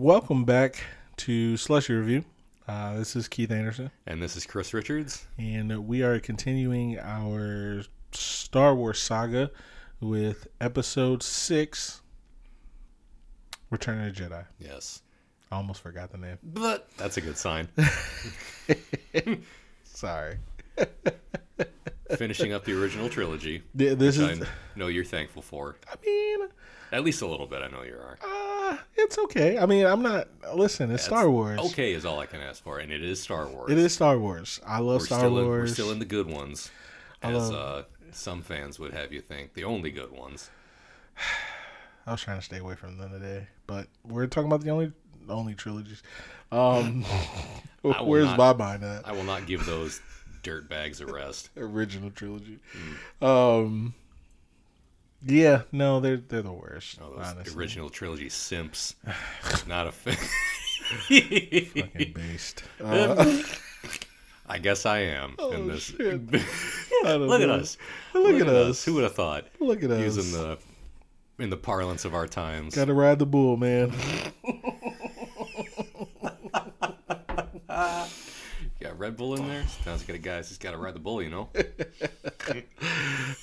welcome back to Slushy Review. Uh, this is Keith Anderson, And this is Chris Richards. and we are continuing our Star Wars saga with Episode Six, Return of the Jedi. Yes. I almost forgot the name. But that's a good sign. Sorry. Finishing up the original trilogy. This is. I know you're thankful for. I mean, At least a little bit, I know you are. uh, it's okay. I mean, I'm not. Listen, it's Star Wars. Okay is all I can ask for, and it is Star Wars. It is Star Wars. I love We're Star still, in, Wars. we're still in the good ones, I as love- uh, some fans would have you think. The only good ones. I was trying to stay away from them today, but we're talking about the only only trilogies. Um, where's not- my mind at? I will not give those dirt bags a rest. Original trilogy. Mm. Um, yeah, no, they're they're the worst. Oh, those honestly, original trilogy simps. Not a fan. fucking based. Uh, I guess I am Oh, in this. shit. I don't Look at us. Look, at us. Who would have thought? Look at us. Using the in the parlance of our times. Gotta ride the bull, man. Got Red Bull in there. Sounds like a guy who's got to ride the bull, you know.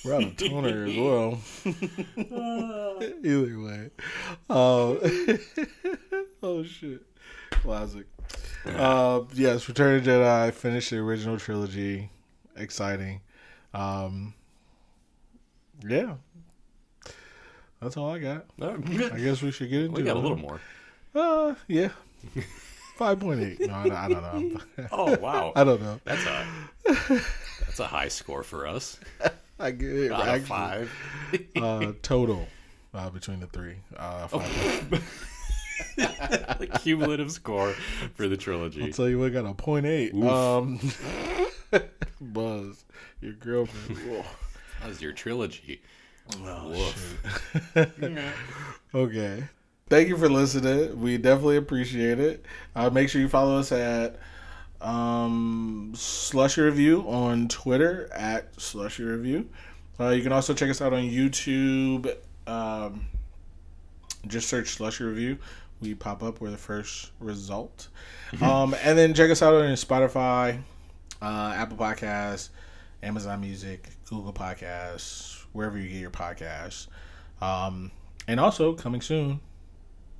We're out of toner as well. Either way. Um, oh shit. Classic. Uh, yes, Return of Jedi finished the original trilogy. Exciting. Um, yeah. That's all I got. I guess we should get into we got a it. little more. Uh, yeah. Five point eight. No, I, I don't know. Oh wow, I don't know. that's a that's a high score for us. I get it. Actually, five. uh, total uh, between the three. Uh, five. the cumulative score for the trilogy. I'll tell you what, got a point eight. Um, Buzz, your girlfriend. Whoa. How's your trilogy? Oh, okay. Thank you for listening. We definitely appreciate it. Uh, make sure you follow us at um, Slushy Review on Twitter at Slushy Review. Uh, you can also check us out on YouTube. Um, just search Slushy Review. We pop up. We're the first result. um, and then check us out on Spotify, uh, Apple Podcasts, Amazon Music, Google Podcasts, wherever you get your podcasts. Um, and also coming soon,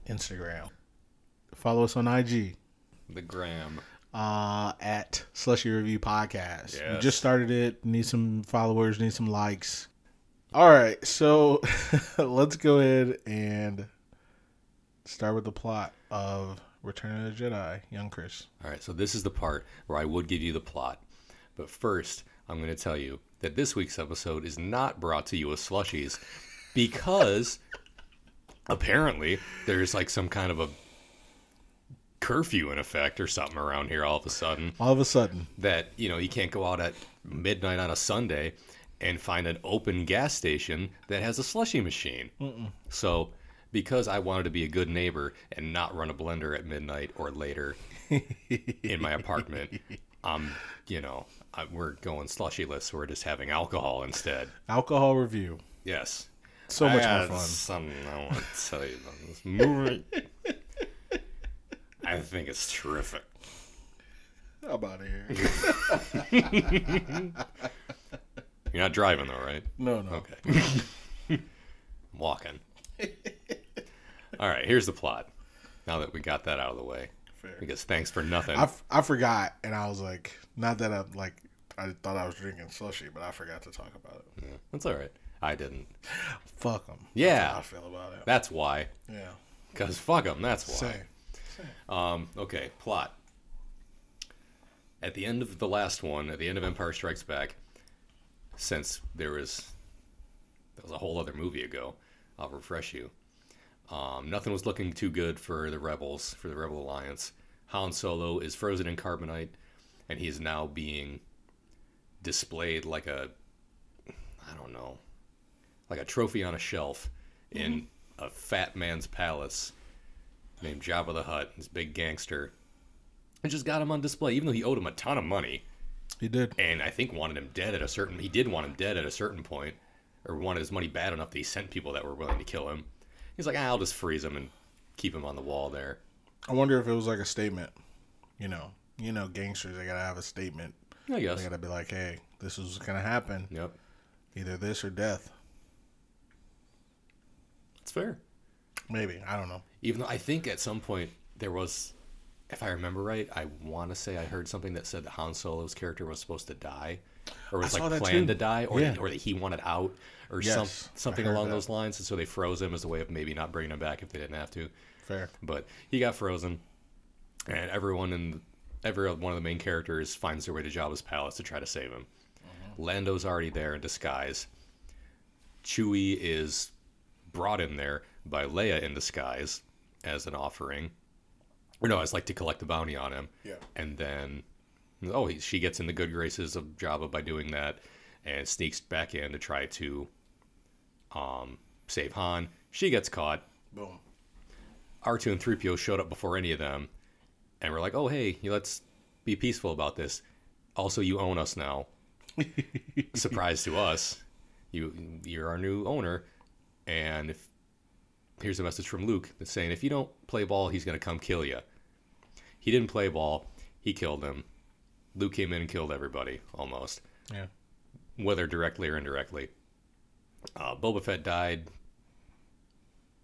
Instagram. Follow us on IG The gram. uh, at Slushy Review Podcast. We just started it. Need some followers. Need some likes. All right, so let's go ahead and start with the plot of Return of the Jedi. Young Chris. All right, so this is the part where I would give you the plot. But first, I'm going to tell you that this week's episode is not brought to you with slushies because apparently there's like some kind of a curfew in effect or something around here all of a sudden All of a sudden, that, you know, you can't go out at midnight on a Sunday and find an open gas station that has a slushy machine. So, because I wanted to be a good neighbor and not run a blender at midnight or later in my apartment, um, you know, I, we're going slushyless. We're just having alcohol instead. alcohol review. Yes. So much more fun. Something I want to tell you about this movie. I think it's terrific. I'm out of here. You're not driving though, right? No, no. Okay. I'm walking. All right, here's the plot. Now that we got that out of the way, Fair. because thanks for nothing. I, f- I forgot, and I was like, not that I like, I thought I was drinking slushy, but I forgot to talk about it. Yeah, that's all right. I didn't. Fuck them. Yeah. I feel about it. That's why. Yeah. Because fuck them. That's why. Same. Um, okay, plot. At the end of the last one, at the end of Empire Strikes Back, since there was that was a whole other movie ago, I'll refresh you. Um, nothing was looking too good for the rebels, for the Rebel Alliance. Han Solo is frozen in carbonite, and he is now being displayed like a, I don't know, like a trophy on a shelf in a fat man's palace named Jabba the Hutt, this big gangster, and just got him on display, even though he owed him a ton of money, He did. and I think wanted him dead at a certain. He did want him dead at a certain point, or wanted his money bad enough that he sent people that were willing to kill him. He's like, ah, I'll just freeze him and keep him on the wall there. I wonder if it was like a statement. You know, you know, gangsters they gotta have a statement. I guess. They gotta be like, "Hey, this is gonna happen. Yep. Either this or death." It's fair. Maybe I don't know. Even though I think at some point there was, if I remember right, I want to say I heard something that said that Han Solo's character was supposed to die, or was I like planned to die, or Yeah. or that he wanted out, or Yes, some something along that. those lines, and so they froze him as a way of maybe not bringing him back if they didn't have to. Fair. But he got frozen, and everyone in every one of the main characters finds their way to Jabba's palace to try to save him. Mm-hmm. Lando's already there in disguise. Chewie is brought in there by Leia in disguise as an offering. Or no, it's like to collect the bounty on him. Yeah. And then, oh, he, she gets in the good graces of Jabba by doing that, and sneaks back in to try to um, save Han. She gets caught. Boom. R2 and 3PO showed up before any of them, and we're like, oh, hey, let's be peaceful about this. Also, you own us now. Surprise to us. You, you're our new owner. And if here's a message from Luke that's saying, if you don't play ball, he's going to come kill you. He didn't play ball. He killed him. Luke came in and killed everybody, almost, Yeah. whether directly or indirectly. Uh, Boba Fett died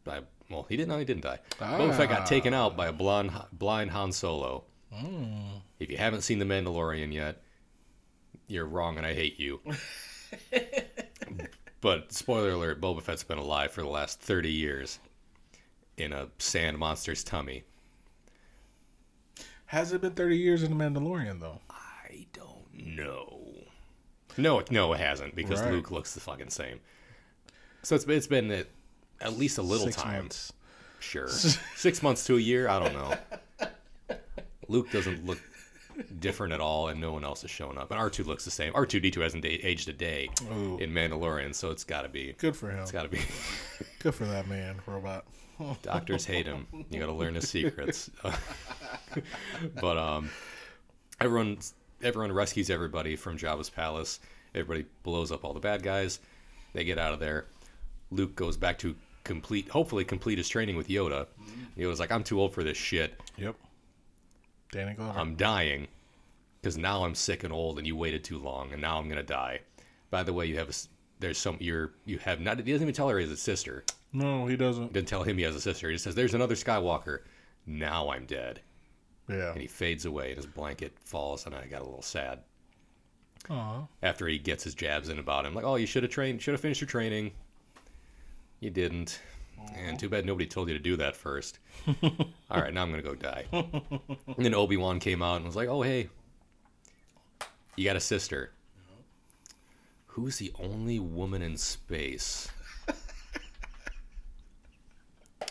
by, well, he didn't, no, he didn't die. Boba Fett got taken out by a blind, blind Han Solo. If you haven't seen The Mandalorian yet, you're wrong and I hate you. but spoiler alert, Boba Fett's been alive for the last 30 years in a sand monster's tummy. Has it been 30 years in The Mandalorian though? I don't know. No, it- no, it hasn't because Right. Luke looks the fucking same. So it's been, it's been at, at least a little Six time. months. Sure. Six months to a year? I don't know. Luke doesn't look different at all, and no one else has shown up. And R2 looks the same. R2D2 hasn't aged a day Ooh. in Mandalorian, so it's got to be. Good for him. It's got to be. Good for that man, robot. Doctors hate him. You got to learn his secrets. but um, everyone everyone rescues everybody from Jabba's palace. Everybody blows up all the bad guys. They get out of there. Luke goes back to complete, hopefully complete his training with Yoda. Yoda's like, I'm too old for this shit. Yep. Danny Glover. I'm dying because now I'm sick and old, and you waited too long, and now I'm gonna die. By the way, you have a, there's some you're you have not. He doesn't even tell her he has a sister. no, he doesn't. Didn't tell him he has a sister. He just says, "There's another Skywalker." Now I'm dead, Yeah. and he fades away, and his blanket falls, and I got a little sad Aw. after he gets his jabs in about him. Like, oh, you should have trained, should have finished your training. You didn't, and too bad nobody told you to do that first. All right, now I'm gonna go die. and then Obi Wan came out and was like, "Oh, hey, you got a sister." Who's the only woman in space?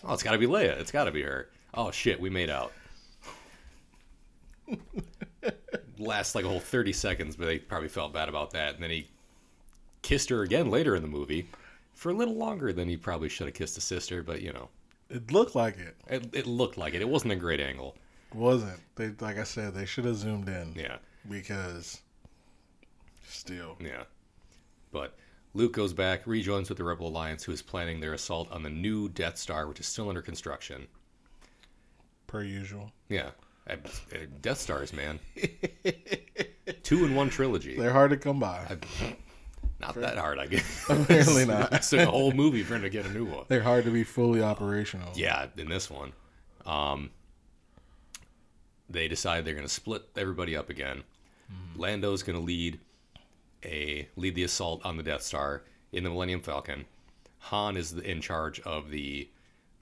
oh, it's got to be Leia. It's got to be her. Oh shit, we made out. Lasts like a whole thirty seconds, but they probably felt bad about that. And then he kissed her again later in the movie for a little longer than he probably should have kissed a sister. But you know, It looked like it. it, it looked like it. It wasn't a great angle. Wasn't. They like I said, they should have zoomed in. Yeah. Because still. Yeah. But Luke goes back, rejoins with the Rebel Alliance, who is planning their assault on the new Death Star, which is still under construction. Per usual. Yeah. Uh, Death Stars, man. Two in one trilogy. They're hard to come by. Not that hard, I guess. Apparently not. it's a whole movie for him to get a new one. They're hard to be fully operational. Yeah, in this one. Um, they decide they're going to split everybody up again. Lando's going to lead a lead the assault on the Death Star in the Millennium Falcon. Han is in charge of the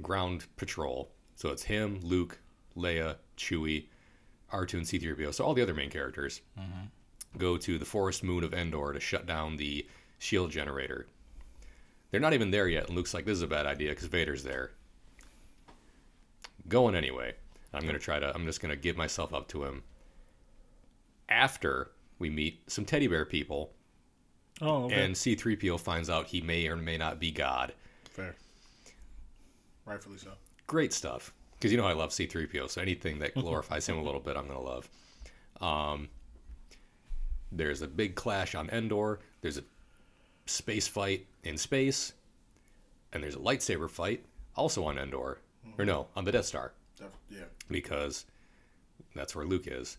ground patrol. So it's him, Luke, Leia, Chewie, R2, and C-3PO. So all the other main characters go to the forest moon of Endor to shut down the shield generator. They're not even there yet, and Luke's like, "This is a bad idea because Vader's there." Going anyway. I'm gonna try to. I'm just gonna give myself up to him. After we meet some teddy bear people, Oh, okay. and C-3PO finds out he may or may not be God. Fair. Rightfully so. Great stuff. Because you know I love C-3PO, so anything that glorifies him a little bit, I'm gonna love. Um, there's a big clash on Endor. There's a space fight in space, and there's a lightsaber fight also on Endor, or mm-hmm. no, on the Death Star. Def- yeah. because that's where Luke is.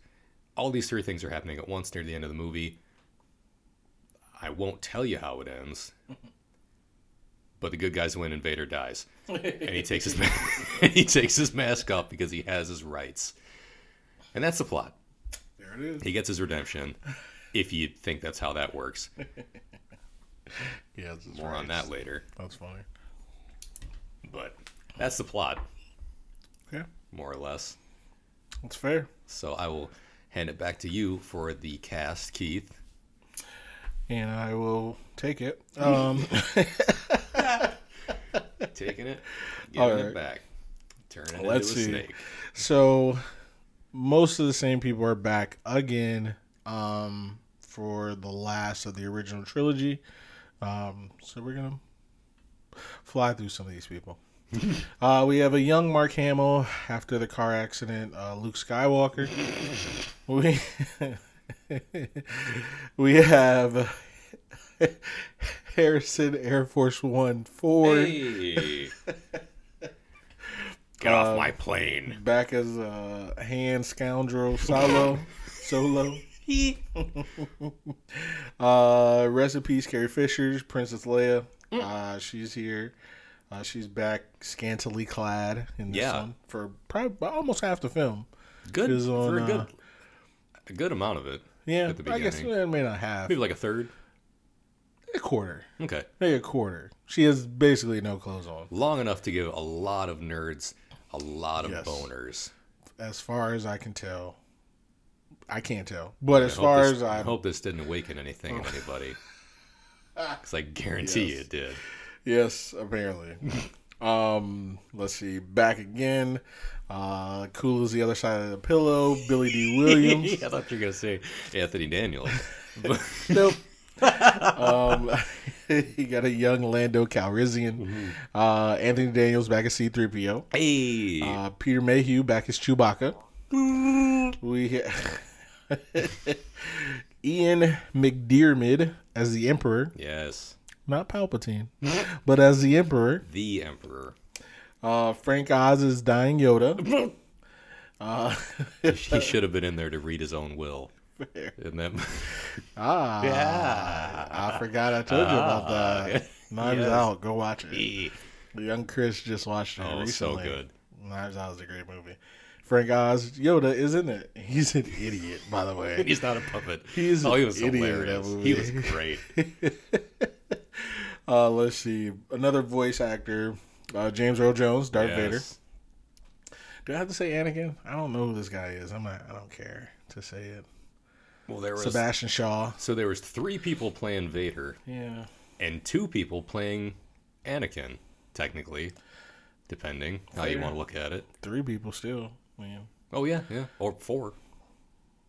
All these three things are happening at once near the end of the movie. I won't tell you how it ends, but the good guys win and Vader dies, and he takes his ma- he takes his mask off because he has his rights, and that's the plot. There it is. He gets his redemption. If you think that's how that works, Yeah, more on that later. That's funny. But that's the plot, Yeah, more or less. that's fair. So I will hand it back to you for the cast, Keith. And I will take it. Um, Taking it, giving right. it back, turning it Let's into a see. snake. so most of the same people are back again um, for the last of the original trilogy. Um, so we're gonna fly through some of these people. uh, we have a young Mark Hamill after the car accident. Uh, Luke Skywalker. We we have Harrison Air Force One Ford Hey. Get Uh, off my plane. back as a Han scoundrel solo solo. uh, rest in peace, Carrie Fisher, Princess Leia. Uh, she's here. Uh, she's back scantily clad in this Yeah. one for probably almost half the film. Good on, for a uh, good, a good amount of it. Yeah, At the I guess beginning. it may not have Maybe like a third. a quarter, Okay, maybe a quarter. She has basically no clothes on, long enough to give a lot of nerds a lot of Yes. boners. as far as I can tell. I can't tell, but as far this- as I I hope this didn't awaken anything in anybody. Because I guarantee Yes. it did. Yes, apparently. um, let's see. Back again. Uh, cool as the other side of the pillow. Billy Dee Williams. I thought you were gonna say Anthony Daniels. Nope. um, he got a young Lando Calrissian. Uh, Anthony Daniels back as C-3PO. hey, Uh, Peter Mayhew back as Chewbacca. We Ian McDiarmid as the Emperor, yes, not Palpatine, but as the Emperor. the Emperor. Uh, Frank Oz is dying Yoda. Uh, He should have been in there to read his own will. And that, ah, Yeah. I forgot I told you about Ah, that. Knives yes. Out, go watch it. Young Chris just watched it oh, so recently. good. Knives Out is a great movie. Frank Oz, Yoda is in it. He's an idiot, by the way. He's not a puppet. He's oh, he was idiot in that hilarious. movie. He was great. Uh, let's see, another voice actor, uh, James Earl Jones, Darth Vader. Do I have to say Anakin? I don't know who this guy is. I'm not. I don't care to say it. Well, there was Sebastian Shaw. so there was three people playing Vader Yeah. and two people playing Anakin, technically, depending how you want to look at it. Three people still. Man. Oh yeah, yeah, or four.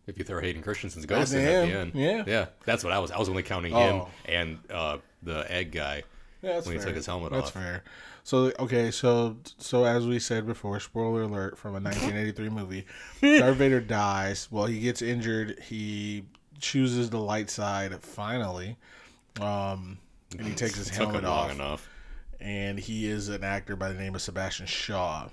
If you throw Hayden Christensen's ghost That's in at the end, yeah. yeah, that's what I was. I was only counting him Oh. and uh, the egg guy. Yeah, that's When he fair. took his helmet that's off. That's fair. So okay, so so as we said before, spoiler alert from a 1983 movie, Darth Vader dies. Well, he gets injured. He chooses the light side finally, um, and he takes his Took him helmet long off. enough. And he is an actor by the name of Sebastian Shaw.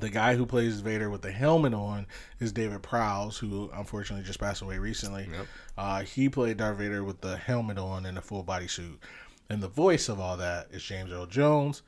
The guy who plays Vader with the helmet on is David Prowse, who unfortunately just passed away recently. Yep. Uh, he played Darth Vader with the helmet on and a full body suit. And the voice of all that is James Earl Jones.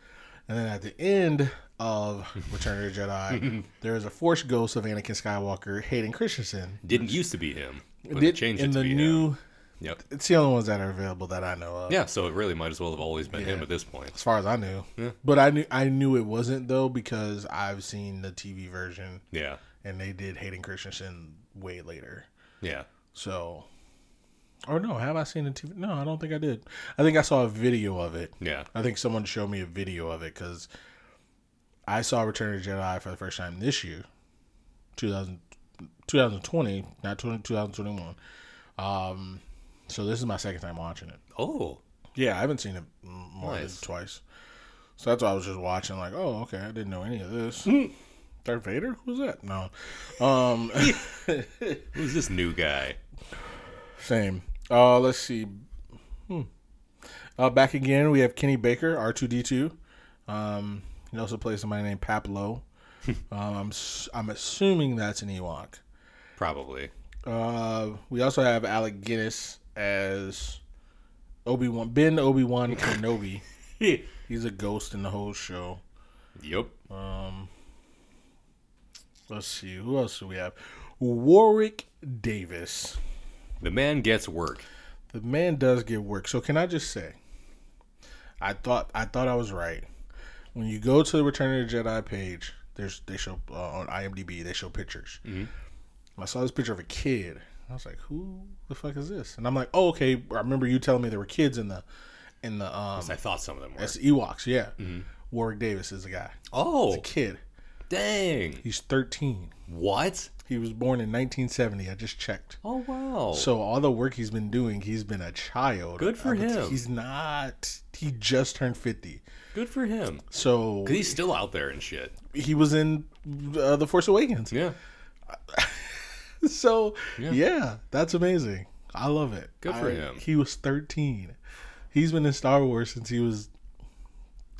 And then at the end of Return of the Jedi, there is a Force ghost of Anakin Skywalker, Hayden Christensen. Didn't used to be him, Did- changed in it the new. him. Yep. It's the only ones that are available that I know of. Yeah, so it really might as well have always been him at this point. as far as I knew. Yeah. But I knew I knew it wasn't though because I've seen the TV version Yeah, and they did Hayden Christensen way later. yeah. So, or no, have I seen the TV? No, I don't think I did. I think I saw a video of it. Yeah. I think someone showed me a video of it because I saw Return of the Jedi for the first time this year, 2000, 2020, not 20, 2021. Um, so this is my second time watching it. Oh, Yeah, I haven't seen it more Nice. than twice. So that's why I was just watching, like, oh, okay, I didn't know any of this. Darth Vader? Who's that? No. Um, who's this new guy? same. Uh, let's see. Hmm. Uh, back again, we have Kenny Baker, R2D2. Um, he also plays somebody named Paploo. um, I'm I'm assuming that's an Ewok. Probably. Uh, we also have Alec Guinness as Obi Wan Ben Obi Wan Kenobi. He's a ghost in the whole show. Yep. Um, let's see who else do we have? Warwick Davis. The man gets work. The man does get work. So can I just say, I thought I thought I was right. When you go to the Return of the Jedi page, there's they show uh, on IMDb they show pictures. I saw this picture of a kid. I was like, who the fuck is this? And I'm like, oh okay. I remember you telling me there were kids in the in the um I thought some of them were. that's Ewoks. Yeah, Warwick Davis is the guy. Oh, A kid. dang. He's 13. What? He was born in 1970. I just checked. Oh, wow. So all the work he's been doing, he's been a child. Good for him. He's not. He just turned 50. Good for him. So he's still out there and shit. he was in uh, the Force Awakens. Yeah. So Yeah. yeah. that's amazing. I love it. Good for I- him. He was 13. He's been in Star Wars since he was.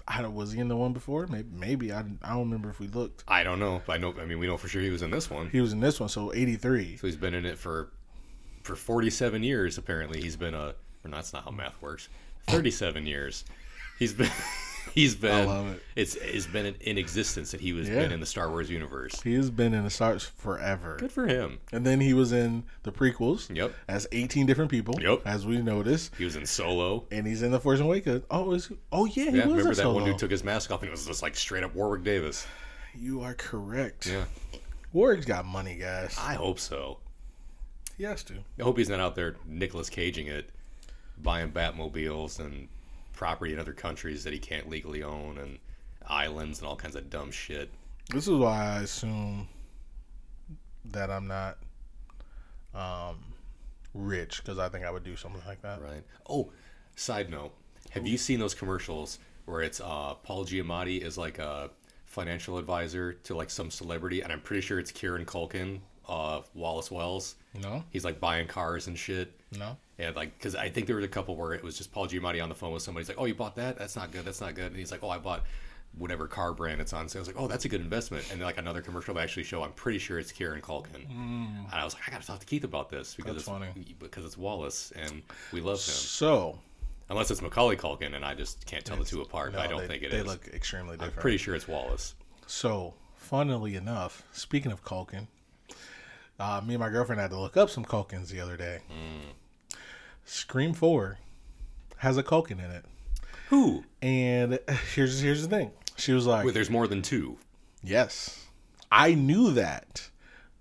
I don't. Was he in the one before? Maybe. Maybe. I. I don't remember if we looked. I don't know. I know. I mean, we know for sure he was in this one. He was in this one. So 83. So he's been in it for for 47 years. Apparently, he's been a. Or no, that's not how math works. 37 years. He's been. He's been. love it. It's it's been in, existence that he was Yeah. been in the Star Wars universe. He has been in the stars forever. Good for him. And then he was in the prequels. Yep. As 18 different people. Yep. As we noticed. He was in Solo. And he's in the Force Awakens. Oh, is he? Oh yeah, he Yeah, was remember that Solo. one dude took his mask off and it was just like straight up Warwick Davis. You are correct. Yeah, Warwick's got money, guys. I hope so. He has to. I hope he's not out there Nicholas Caging it, buying Batmobiles and property in other countries that he can't legally own and islands and all kinds of dumb shit. This is why I assume that I'm not um, rich because I think I would do something like that. Right. Oh, side note, have you seen those commercials where it's uh, Paul Giamatti is like a financial advisor to like some celebrity, and I'm pretty sure it's Kieran Culkin, uh, Wallace Wells. No, He's like buying cars and shit. no. And like, because I think there was a couple where it was just Paul Giamatti on the phone with somebody. He's like, "Oh, you bought that? That's not good. That's not good." And he's like, "Oh, I bought whatever car brand it's on." So I was like, "Oh, that's a good investment." And then like another commercial they actually show, I'm pretty sure it's Kieran Culkin. And I was like, I gotta talk to Keith about this because That's it's funny. because it's Wallace and we love him. So Unless it's Macaulay Culkin, and I just can't tell the two apart. no, I don't they, think it is. they look extremely different. I'm pretty sure it's Wallace. So, funnily enough, speaking of Culkin, uh, me and my girlfriend had to look up some Culkins the other day. Scream Four has a Culkin in it, Who? and here's here's the thing. She was like, Wait, there's more than two. "Yes, I knew that."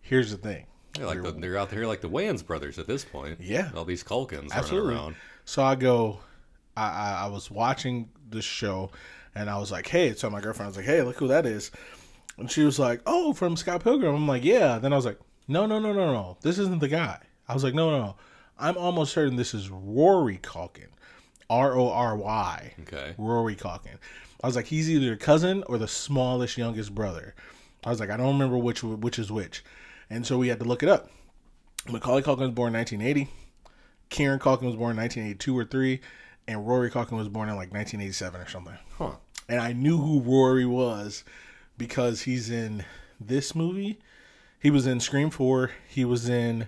Here's the thing. They're like the, they're out there like the Wayans brothers at this point. Yeah. all these Culkins Absolutely. running around. So I go, I, I, I was watching this show, and I was like, "Hey!" So my girlfriend was like, "Hey, look who that is," and she was like, "Oh, from Scott Pilgrim." I'm like, "Yeah." Then I was like, "No, no, no, no, no. This isn't the guy." I was like, "No, no, no. I'm almost certain this is Rory Culkin, R O R Y, Okay. Rory Culkin." I was like, "He's either a cousin or the smallest youngest brother." I was like, "I don't remember which which is which," and so we had to look it up. Macaulay Culkin was born in 1980. Kieran Culkin was born in 1982 or 3 and Rory Culkin was born in like 1987 or something. Huh. And I knew who Rory was because he's in this movie. He was in Scream 4. He was in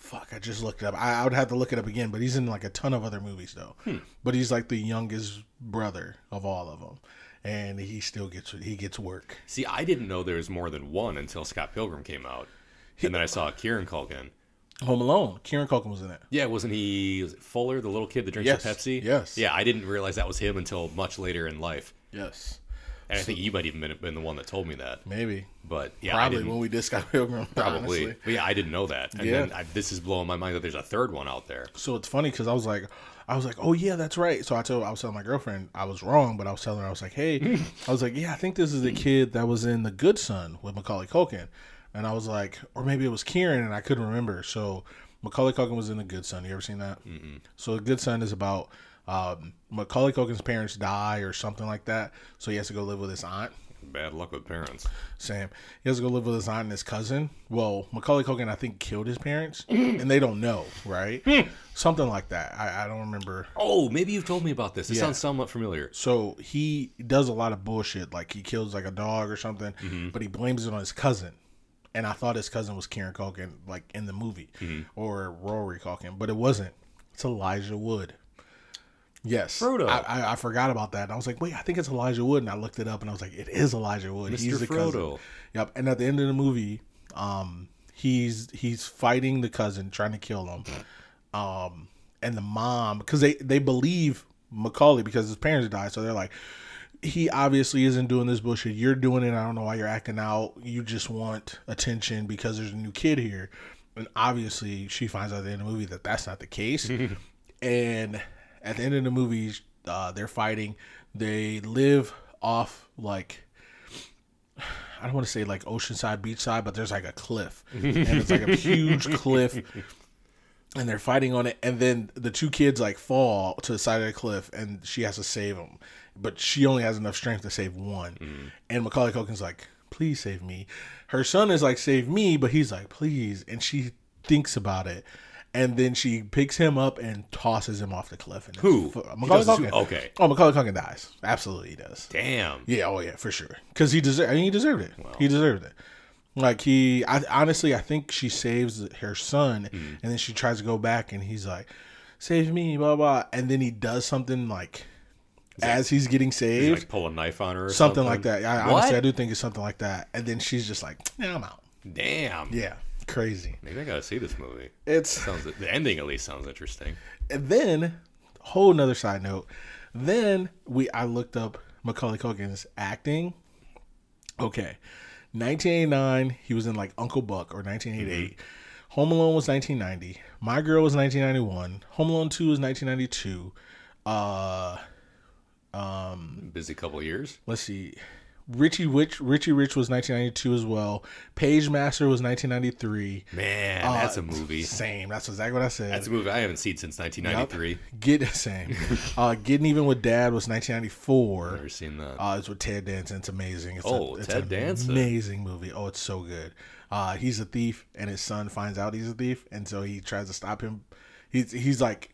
fuck, I just looked it up. I, I would have to look it up again, but he's in like a ton of other movies though. Hmm. But he's like the youngest brother of all of them. And he still gets he gets work. See, I didn't know there was more than one until Scott Pilgrim came out, and then I saw Kieran Culkin. Home Alone. Kieran Culkin was in it. Yeah, wasn't he was it Fuller, the little kid that drinks Yes, the Pepsi? yes. Yeah, I didn't realize that was him until much later in life, Yes. And I think you might even been, been the one that told me that. Maybe. But yeah, Probably when we Scott Pilgrim. Probably, honestly. but yeah, I didn't know that. And Yeah. then I, this is blowing my mind that there's a third one out there. So it's funny because I was like, I was like, oh yeah, that's right. So I told I was telling my girlfriend I was wrong, but I was telling her I was like, hey, I was like, yeah, I think this is the kid that was in The Good Son with Macaulay Culkin, and I was like, or maybe it was Kieran, and I couldn't remember. So Macaulay Culkin was in The Good Son. You ever seen that? mm So The Good Son is about um, Macaulay Culkin's parents die or something like that, so he has to go live with his aunt. Bad luck with parents. Sam. He has to go live with his aunt and his cousin. Well, Macaulay Culkin, I think, killed his parents, and they don't know, right? Hmm. Something like that. I, I don't remember. Oh, maybe you've told me about this. It Yeah. sounds somewhat familiar. So he does a lot of bullshit, like he kills like a dog or something, mm-hmm. but he blames it on his cousin. And I thought his cousin was Karen Culkin, like in the movie, mm-hmm. or Rory Culkin, but it wasn't. It's Elijah Wood. Yes, Frodo. I, I, I forgot about that. And I was like, wait, I think it's Elijah Wood, and I looked it up, and I was like, it is Elijah Wood. Mr. He's the cousin. Frodo. Yep. And at the end of the movie, um, he's he's fighting the cousin, trying to kill him. Um, and the mom, because they they believe Macaulay because his parents died, so they're like, he obviously isn't doing this bullshit. You're doing it. I don't know why you're acting out. You just want attention because there's a new kid here. And obviously, she finds out at the end of the movie that that's not the case. and at the end of the movie, uh, they're fighting. They live off like I don't want to say like oceanside, beachside, but there's like a cliff, and it's like a huge cliff, and they're fighting on it. And then the two kids like fall to the side of the cliff, and she has to save them, but she only has enough strength to save one. And Macaulay Culkin's like, "Please save me." Her son is like, "Save me," but he's like, "Please," and she thinks about it. And then she picks him up and tosses him off the cliff. And Who? Macaulay Culkin. Okay. Oh, Macaulay Culkin dies. Absolutely, he does. Damn. Yeah, oh yeah, for sure. Because he deserved. I mean, he deserved it. He deserved it. Like he, I honestly, I think she saves her son, Hmm. and then she tries to go back, and he's like, "Save me!" Blah blah. And then he does something like, as he's getting saved, like pull a knife on her or something, something, like that. I, What? honestly, I do think it's something like that. And then she's just like, "Yeah, I'm out." Damn. Yeah, crazy. Maybe I gotta see this movie. It's Sounds the ending at least sounds interesting. and then whole another side note. Then we I looked up Macaulay Culkin's acting. Okay. 1989, he was in like Uncle Buck or 1988. Home Alone was 1990. My Girl was 1991. Home Alone 2 was 1992. Uh um, Busy couple years. let's see. Richie Rich Richie Rich was 1992 as well. Pagemaster was 1993. Man, Uh, that's a movie. Same. That's exactly what I said. That's a movie I haven't seen since 1993. Get same. uh, Getting Even with Dad was 1994. Never seen that. Uh, it's with Ted Danson. It's amazing. It's Oh, a, it's Ted an Danson. Amazing movie. Oh, it's so good. Uh, he's a thief, and his son finds out he's a thief, and so he tries to stop him. He's he's like,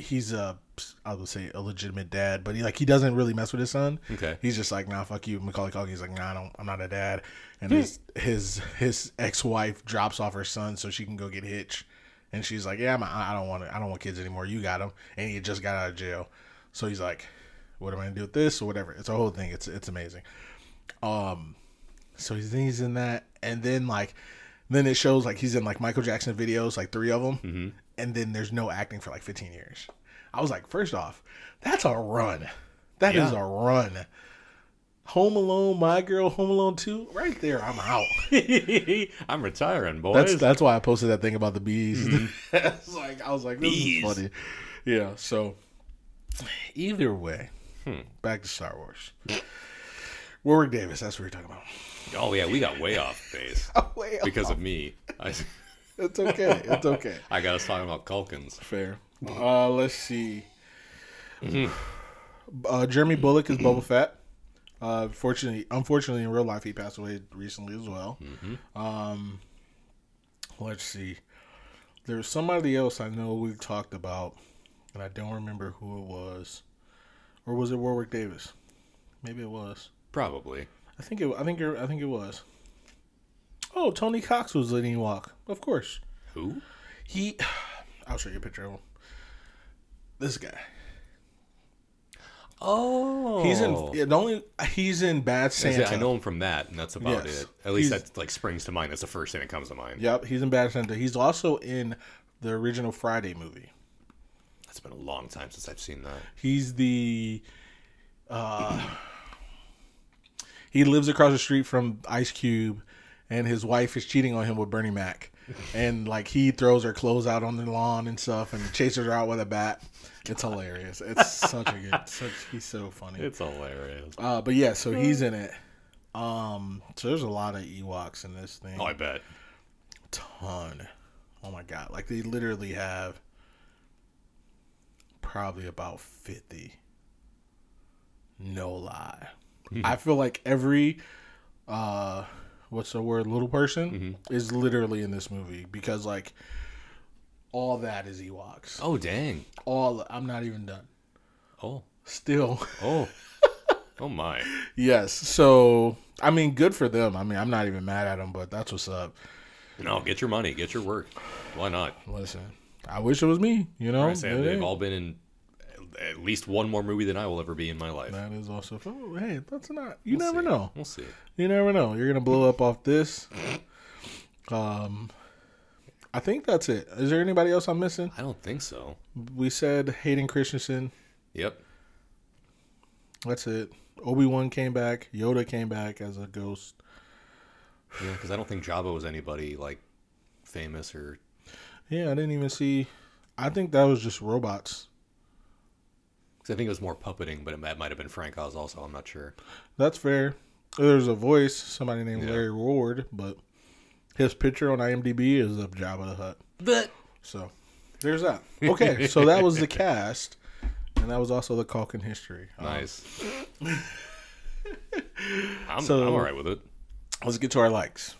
he's a I would say a legitimate dad, but he like he doesn't really mess with his son. Okay. He's just like, nah, fuck you, Macaulay Culkin. He's like, nah, I don't, I'm not a dad. And his his his ex wife drops off her son so she can go get Hitch, and she's like, yeah, I'm, I don't want I don't want kids anymore. You got him, and he just got out of jail, so he's like, what am I gonna do with this or whatever? It's a whole thing. It's it's amazing. Um, so he's he's in that, and then like, then it shows like he's in like Michael Jackson videos, like three of them, Mm-hmm. And then there's no acting for like 15 years. I was like, first off, that's a run. That is Yeah. a run. Home Alone, My Girl, Home Alone Two, right there. I'm out. I'm retiring, boys. That's that's why I posted that thing about the bees. Mm-hmm. like I was like, this Bees. is funny. Yeah. So either way, Hmm. back to Star Wars. Warwick Davis. That's what we're talking about. oh yeah, we got way off base Oh, wait, because of me. I, it's okay. It's okay. I got us talking about Culkins. Fair. Uh, let's see. Uh, Jeremy Bulloch is Boba Fett. Uh, fortunately, unfortunately, in real life, he passed away recently as well. Um, let's see. There's somebody else I know we talked about, and I don't remember who it was, or was it Warwick Davis? Maybe it was. Probably. I think it. I think. It, I think it was. Oh, Tony Cox was letting you walk. Of course. Who? He. I'll show you a picture of him. This guy. Oh, He's in yeah, the only he's in Bad Santa. I know him from that, and that's about Yes. it. At least He's- that like springs to mind. That's the first thing that comes to mind. Yep, he's in Bad Santa. He's also in the original Friday movie. That's been a long time since I've seen that. He's the uh he lives across the street from Ice Cube and his wife is cheating on him with Bernie Mac. And like he throws her clothes out on the lawn and stuff and chases her out with a bat. It's hilarious. It's such a good such he's so funny. It's hilarious. Uh but yeah, so he's in it. Um so there's a lot of Ewoks in this thing. Oh, I bet. ton. Oh my god! Like they literally have probably about fifty. No lie, I feel like every uh what's the word little person mm-hmm. is literally in this movie because like all that is Ewoks. Oh dang. All I'm not even done. Oh. Still. Oh. oh my. yes. So, I mean good for them. I mean, I'm not even mad at them, but that's what's up. No, get your money, get your work. Why not? Listen. I wish it was me, you know. They've all been in at least one more movie than I will ever be in my life. That is also oh, hey, that's not you We'll never see. know. We'll see. You never know. You're gonna blow up off this. Um, I think that's it. Is there anybody else I'm missing? I don't think so. We said Hayden Christensen. Yep. That's it. Obi Wan came back. Yoda came back as a ghost. Yeah, because I don't think Jabba was anybody like famous or Yeah, I didn't even see. I think that was just robots. I think it was more puppeting, but it might, might have been Frank Oz also. I'm not sure. That's fair. There's a voice, somebody named Yeah. Larry Ward, but his picture on IMDb is of Jabba the Hutt. But So there's that. Okay, so that was the cast, and that was also the Culkin history. Um, nice. I'm, So- I'm all right with it. Let's get to our likes.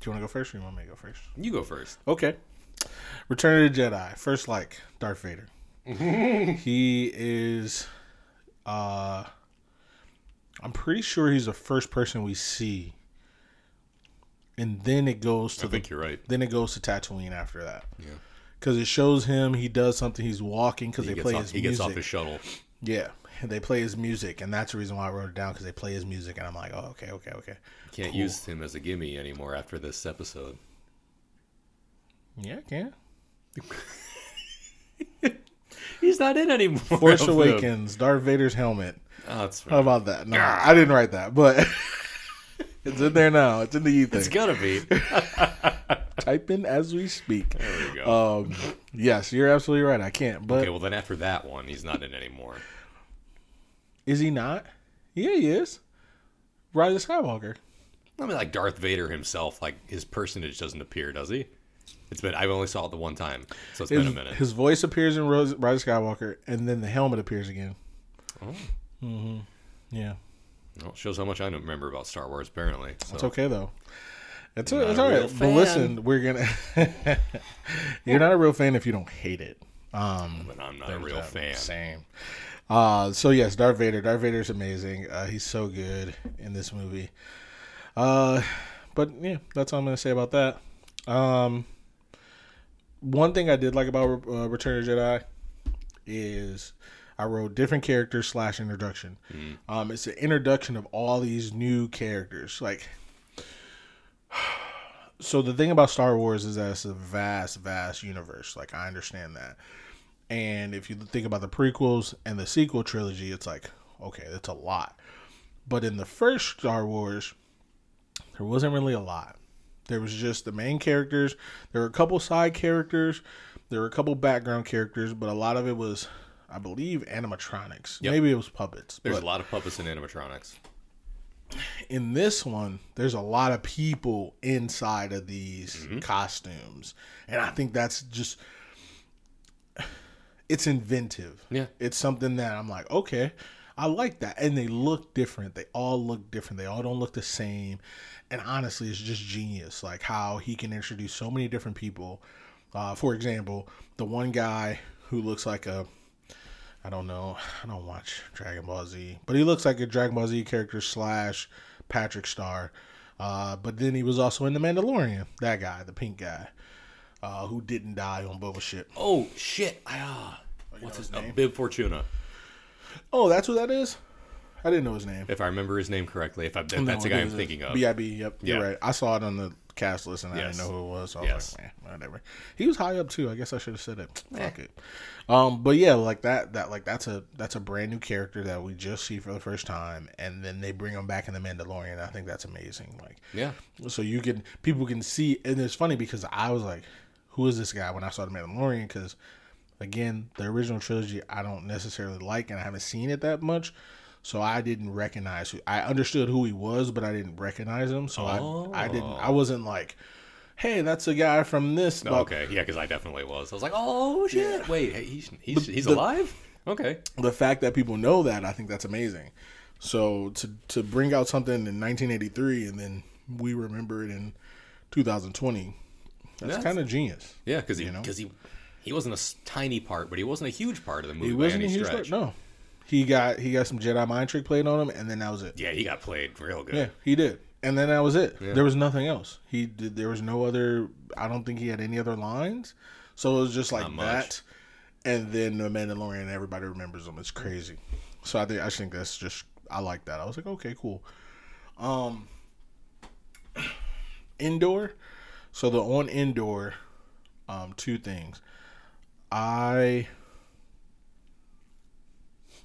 Do you want to go first, or you want me to go first? You go first. Okay. Return of the Jedi. First like Darth Vader. he is uh I'm pretty sure he's the first person we see. And then it goes to I the think you're right. then it goes to Tatooine after that. Yeah. Cuz it shows him he does something he's walking cuz they play off, his he music. gets off his shuttle. yeah. And they play his music and that's the reason why I wrote it down cuz they play his music and I'm like, "Oh, okay, okay, okay." Can't use him as a gimme anymore after this episode. Yeah, I can. He's not in anymore. Force Awakens, Darth Vader's helmet. Oh, that's How about that? No, I didn't write that, but it's in there now. It's in the ether. It's gotta be. Type in as we speak. There we go. Um, yes, you're absolutely right. I can't. But okay, well then after that one, he's not in anymore. is he not? Yeah, he is. Rise of Skywalker. I mean, like Darth Vader himself, like his personage doesn't appear, does he? It's been I've only saw it the one time, so it's His, been a minute. his voice appears in Rose, Rise of Skywalker, and then the helmet appears again. Oh. hmm Yeah, Well, shows how much I don't remember about Star Wars. Apparently, so. it's okay though. It's, Not it's a all right. But listen, we're gonna. you're not a real fan if you don't hate it. Um, But I'm not a real fan. Same. Uh, so yes, Darth Vader. Darth Vader's amazing. Uh, he's so good in this movie. Uh, but yeah, that's all I'm gonna say about that. Um, one thing I did like about uh, Return of Jedi is I wrote different characters slash introduction. Um, it's an introduction of all these new characters. Like, so the thing about Star Wars is that it's a vast, vast universe. Like I understand that. And if you think about the prequels and the sequel trilogy, it's like, okay, that's a lot. But in the first Star Wars, there wasn't really a lot. There was just the main characters. There were a couple side characters. There were a couple background characters, but a lot of it was, I believe, animatronics. Yep. Maybe it was puppets. There's a lot of puppets and animatronics. in this one, there's a lot of people inside of these mm-hmm. costumes, and I think that's just it's inventive. Yeah. it's something that I'm like, okay, I like that, and they look different. They all look different. They all don't look the same, and honestly, it's just genius. Like how he can introduce so many different people. Uh, for example, the one guy who looks like a I don't know. I don't watch Dragon Ball Z, but he looks like a Dragon Ball Z character slash Patrick Star. Uh, but then he was also in The Mandalorian. That guy, the pink guy, uh, who didn't die on Boba shit. Oh shit! Ah, what's his name? Bib Fortuna. Oh, that's who that is. I didn't know his name. If I remember his name correctly, if I, if No, that's the guy I'm thinking of. B.I.B. Yep, you're right. I saw it on the cast list and I didn't know who it was. So I was Yes. like, eh, whatever. He was high up too. I guess I should have said it. Eh. Fuck it. Um, but yeah, like that. That like that's a that's a brand new character that we just see for the first time, and then they bring him back in the Mandalorian. I think that's amazing. Like, Yeah. so you can people can see, and it's funny because I was like, who is this guy when I saw the Mandalorian? Because again, the original trilogy I don't necessarily like, and I haven't seen it that much. So I didn't recognize who I understood who he was, but I didn't recognize him. So I I didn't I oh. wasn't like, hey, that's a guy from this. Oh, but okay. Yeah, because I definitely was. I was like, oh shit! Wait, hey, he's he's, he's the- alive. Okay. The fact that people know that, I think that's amazing. So to to bring out something in 1983 and then we remember it in 2020, that's That's- kind of genius. Yeah, because he You know? because he he wasn't a tiny part, but he wasn't a huge part of the movie He wasn't any a huge stretch. part. No, he got he got some Jedi mind trick played on him, and then that was it. Yeah, he got played real good. Yeah, he did, and then that was it. Yeah. There was nothing else. He did. There was no other. I don't think he had any other lines. So it was just like that, and then the Mandalorian. Everybody remembers him. It's crazy. So I think I think that's just. I like that. I was like, okay, cool. Um, Endor. So the on Endor, um, two things. I.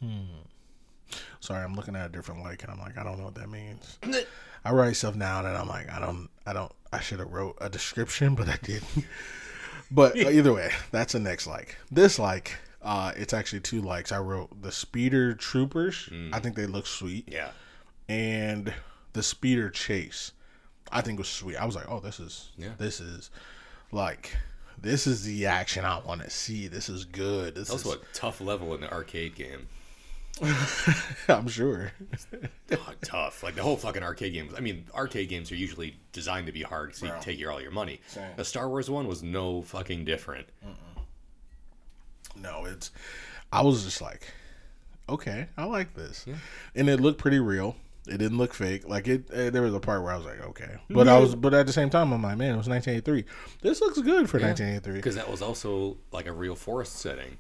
Hmm. Sorry, I'm looking at a different lake, and I'm like, I don't know what that means. I write stuff down, and I'm like, I don't, I don't, I should have wrote a description, but I didn't. but either way, that's the next like. This like, uh, it's actually two likes. I wrote the Speeder Troopers. I think they look sweet, Yeah. and the Speeder Chase. I think was sweet. I was like, oh, this is, Yeah. this is, like, this is the action I want to see. This is good. This That was is, what tough level in the arcade game. I'm sure. Oh, tough. Like the whole fucking arcade game. I mean, arcade games are usually designed to be hard so you Bro. take your all your money. Same. The Star Wars one was no fucking different. No, it's. I was just like, okay, I like this, and it looked pretty real. It didn't look fake. Like it, uh, there was a part where I was like, okay, but I was, but at the same time, I'm like, man, it was 1983. This looks good for 1983. Because that was also like a real forest setting.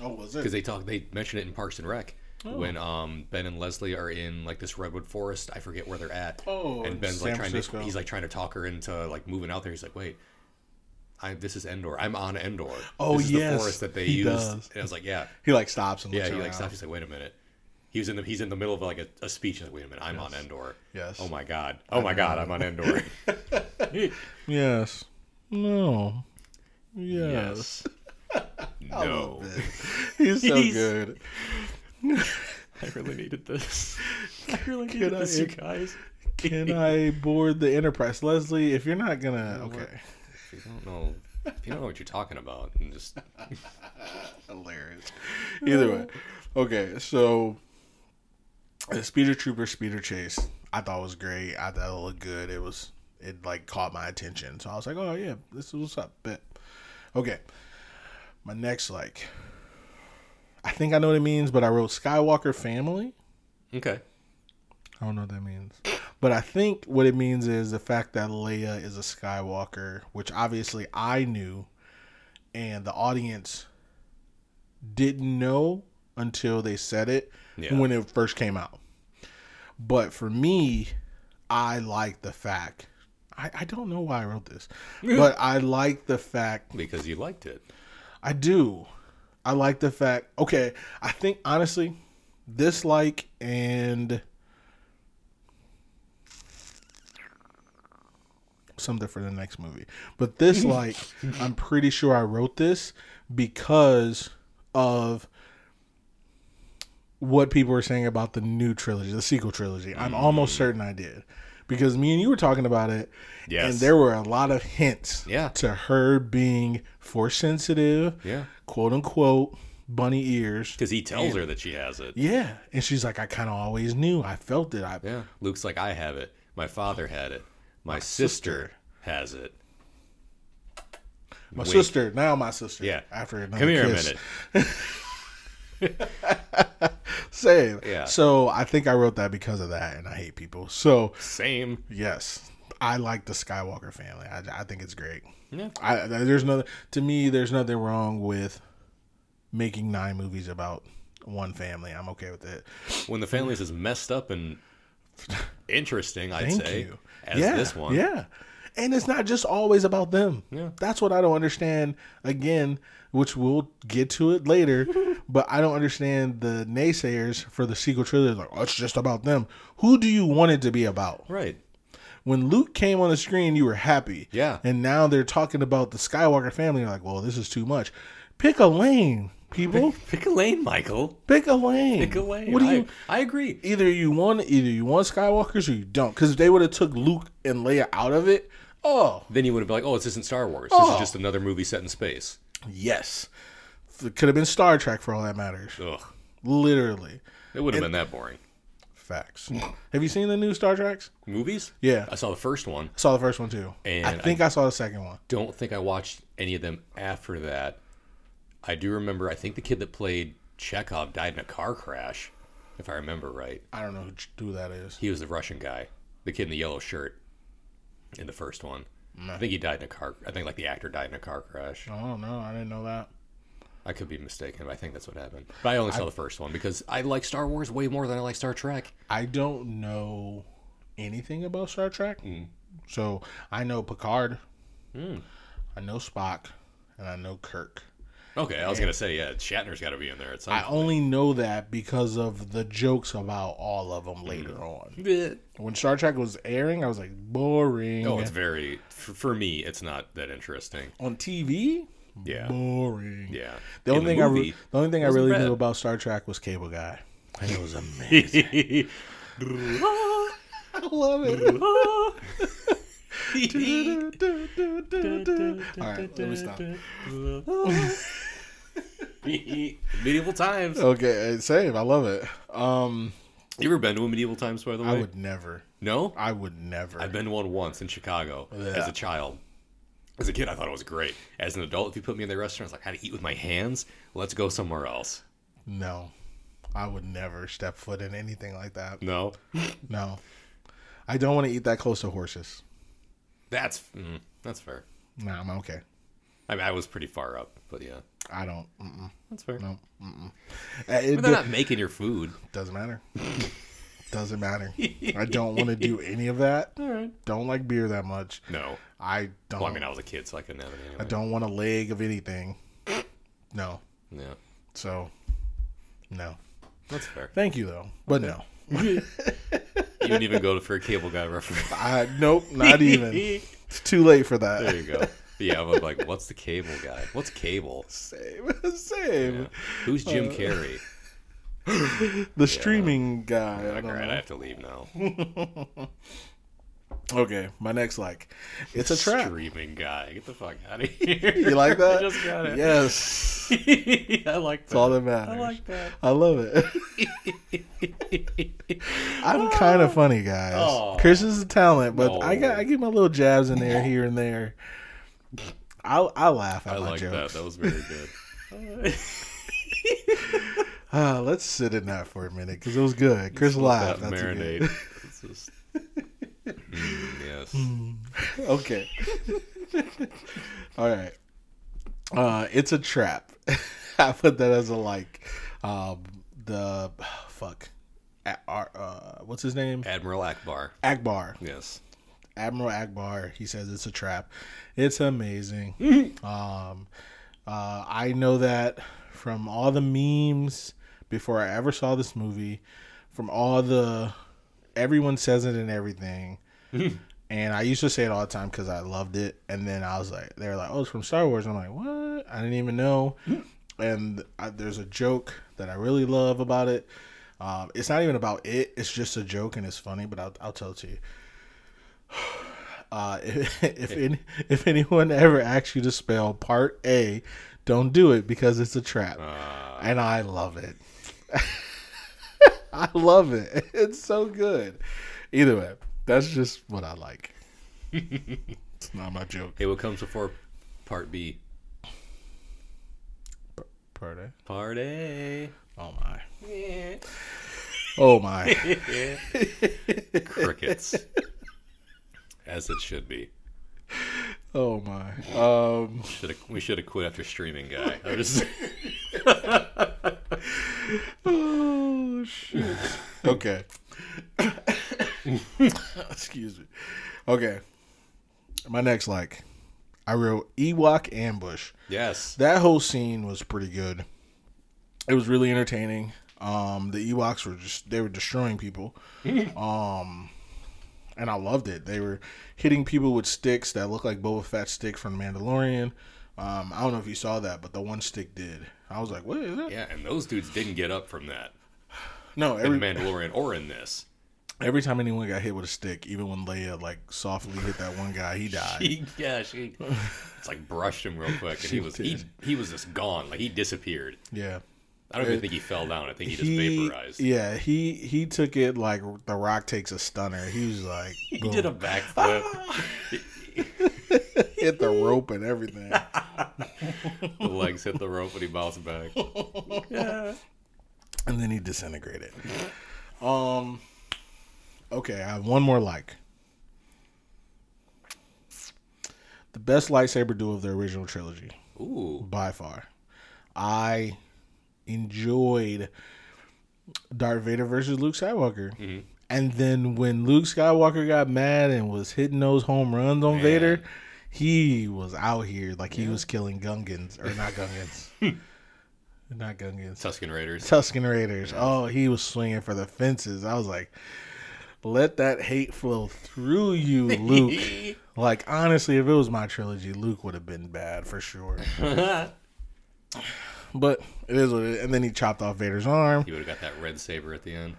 Oh, was it? Because they talk, they mention it in Parks and Rec Oh. when um Ben and Leslie are in like this redwood forest. I forget where they're at. Oh, and Ben's San like trying Francisco. to, he's like trying to talk her into like moving out there. He's like, wait. I, this is Endor. I'm on Endor. Oh, this is yes, the forest that they he used. does. And I was like, yeah, He like stops and yeah. He like stops. He's like, wait a minute. He was in the he's in the middle of like a, a speech. He's like, wait a minute, I'm on Endor. Yes. Oh my god. Oh my god, I'm on Endor. Yes. No. Yes. no. He's so good. I really needed this. I really Can needed I- this, you guys. Can I board the Enterprise, Leslie? If you're not gonna, okay. If you don't know, if you don't know what you're talking about, then just hilarious. Either way, okay. So, the Speeder Trooper Speeder Chase, I thought was great. I thought it looked good. It was it like caught my attention. So I was like, oh yeah, this is what's up. Bet. Okay, my next like, I think I know what it means, but I wrote Skywalker family. okay. I don't know what that means. But I think what it means is the fact that Leia is a Skywalker, which obviously I knew and the audience didn't know until they said it Yeah. when it first came out. But for me, I like the fact I, I don't know why I wrote this, but I like the fact Because you liked it. I do. I like the fact. Okay, I think honestly, dislike and something for the next movie. But this like, I'm pretty sure I wrote this because of what people were saying about the new trilogy, the sequel trilogy. I'm almost mm. certain I did. Because me and you were talking about it, Yes. and there were a lot of hints Yeah. to her being force sensitive, Yeah. quote unquote, bunny ears. Because he tells her that she has it. Yeah, and she's like, I kind of always knew. I felt it. I Yeah. Luke's like, I have it. My father had it. My, sister, sister. has it. my Wink. sister, now my sister. Yeah. after another Come here kiss. a minute. Same. Yeah. So I think I wrote that because of that, and I hate people. So Same. yes, I like the Skywalker family. I, I think it's great. Yeah. I there's nothing to me there's nothing wrong with making nine movies about one family. I'm okay with it. When the family's as messed up and interesting, I'd say, you. as yeah, this one. Yeah. And it's not just always about them. Yeah. That's what I don't understand again, which we'll get to it later, but I don't understand the naysayers for the sequel trilogy like, oh, it's just about them. Who do you want it to be about? Right. When Luke came on the screen, you were happy. Yeah. And now they're talking about the Skywalker family. You're like, well, this is too much. Pick a lane, people. Pick a lane, Michael. Pick a lane. Pick a lane. What do I, you? I agree. either you want either you want Skywalkers or you don't. Because if they would have took Luke and Leia out of it, oh Then you would have been like, oh, this isn't Star Wars. This Oh. is just another movie set in space. yes, it could have been Star Trek for all that matters. Ugh. Literally, It would have been that boring. Facts. Have you seen the new Star Treks? Movies? Yeah, I saw the first one. I saw the first one too. And I think I, saw the second one. Don't think I watched any of them after that. I do remember. I think the kid that played Chekhov died in a car crash, if I remember right. I don't know who, who that is. He was the Russian guy, the kid in the yellow shirt, in the first one. I think he died in a car. I think like the actor died in a car crash. Oh no, I didn't know that. I could be mistaken, but I think that's what happened. But I only saw the first one because I like Star Wars way more than I like Star Trek. I don't know anything about Star Trek, so I know Picard, Mm. I know Spock, and I know Kirk. Okay, I was gonna say yeah, Shatner's got to be in there at some point. I point. only know that because of the jokes about all of them later hmm. on. When Star Trek was airing, I was like, boring. Oh, it's very for, for me. It's not that interesting. on TV, Yeah, boring. yeah. The only In thing I movie, re- the only thing I really knew about Star Trek was Cable Guy, and it was amazing. I love it. All right, let me stop. medieval times. Okay, same. I love it. Um, You ever been to a medieval times, by the way? I would never. No, I would never. I've been to one once in Chicago Yeah. as a child. As a kid, I thought it was great. As an adult, if you put me in the restaurant, it's like how to eat with my hands. Let's go somewhere else. No, I would never step foot in anything like that. No, No, I don't want to eat that close to horses. that's mm, that's fair. Nah, I'm okay. I mean, I was pretty far up, but yeah, I don't. Mm-mm, that's fair. no. Mm-mm. It they're not making your food. doesn't matter. doesn't matter. I don't want to do any of that. All right. Don't like beer that much. No. I don't. Well, I mean, I was a kid, so I couldn't have it anyway. I don't want a leg of anything. No. Yeah, So, no. that's fair. Thank you though, but no. You didn't even go to for a cable guy reference. I nope, not even. It's too late for that. There you go. Yeah, I'm like, what's the cable guy? What's cable? Same, same. Yeah. Who's Jim Uh, Carrey? The streaming guy. I don't right, know. I have to leave now. Okay, my next like, it's a trap. Streaming guy. Get the fuck out of here. You like that? I just got it. Yes, I like that. that's all that matters. I like that. I love it. I'm kind of funny, guys. Aw. Chris is a talent, but I got I get my little jabs in there, here and there. I I laugh at I my like that. jokes. That was very good. Ah, let's sit in that for a minute because it was good. Chris Let laughed. that That's a marinate. good. It's just- Mm, yes. okay. All right. Uh, it's a trap. I put that as a like. Um, the fuck. Uh, what's his name? Admiral Ackbar. Ackbar. Yes. Admiral Ackbar. He says it's a trap. It's amazing. um, uh, I know that from all the memes before I ever saw this movie, from all the everyone says it and everything. and I used to say it all the time because I loved it. And then I was like, they were like, oh, it's from Star Wars. I'm like, what? I didn't even know. and I, there's a joke that I really love about it. Um, it's not even about it. It's just a joke and it's funny, but I'll, I'll tell it to you. Uh, if if, any, if anyone ever asks you to spell part A, don't do it because it's a trap. Uh, and I love it. I love it. It's so good. Either way, that's just what I like. it's not my joke. hey, what comes before part B? Part A. Part A. Oh my. Oh my. Crickets. As it should be. Oh my. Um. Should have we should have quit after streaming guy. Just, Oh shit. Okay. Excuse me. Okay. My next like, I wrote Ewok ambush. yes. That whole scene was pretty good. It was really entertaining. Um, the Ewoks were just they were destroying people. um, and I loved it. They were hitting people with sticks that looked like Boba Fett's stick from Mandalorian. Um, I don't know if you saw that, but the one stick did. I was like, "What is that?" Yeah, and those dudes didn't get up from that No, in every the Mandalorian or in this. every time anyone got hit with a stick, even when Leia like softly hit that one guy, he died. He, yeah, she it's like brushed him real quick, and he was he he was just gone, like he disappeared. yeah, I don't even think he fell down. I think he just he, vaporized. yeah, he he took it like The Rock takes a stunner. He was like, He did a backflip. hit the rope and everything. the legs hit the rope and he bounced back. and then he disintegrated. Um. Okay, I have one more like. The best lightsaber duel of the original trilogy, Ooh. by far. I enjoyed Darth Vader versus Luke Skywalker. Mhm. And then when Luke Skywalker got mad and was hitting those home runs on Man. Vader, he was out here like he was killing Gungans or not Gungans. not Gungans. Tusken Raiders. Tusken Raiders. Oh, he was swinging for the fences. I was like, let that hate flow through you, Luke. like, honestly, if it was my trilogy, Luke would have been bad for sure. But it is what it is. And then he chopped off Vader's arm. you would have got that red saber at the end.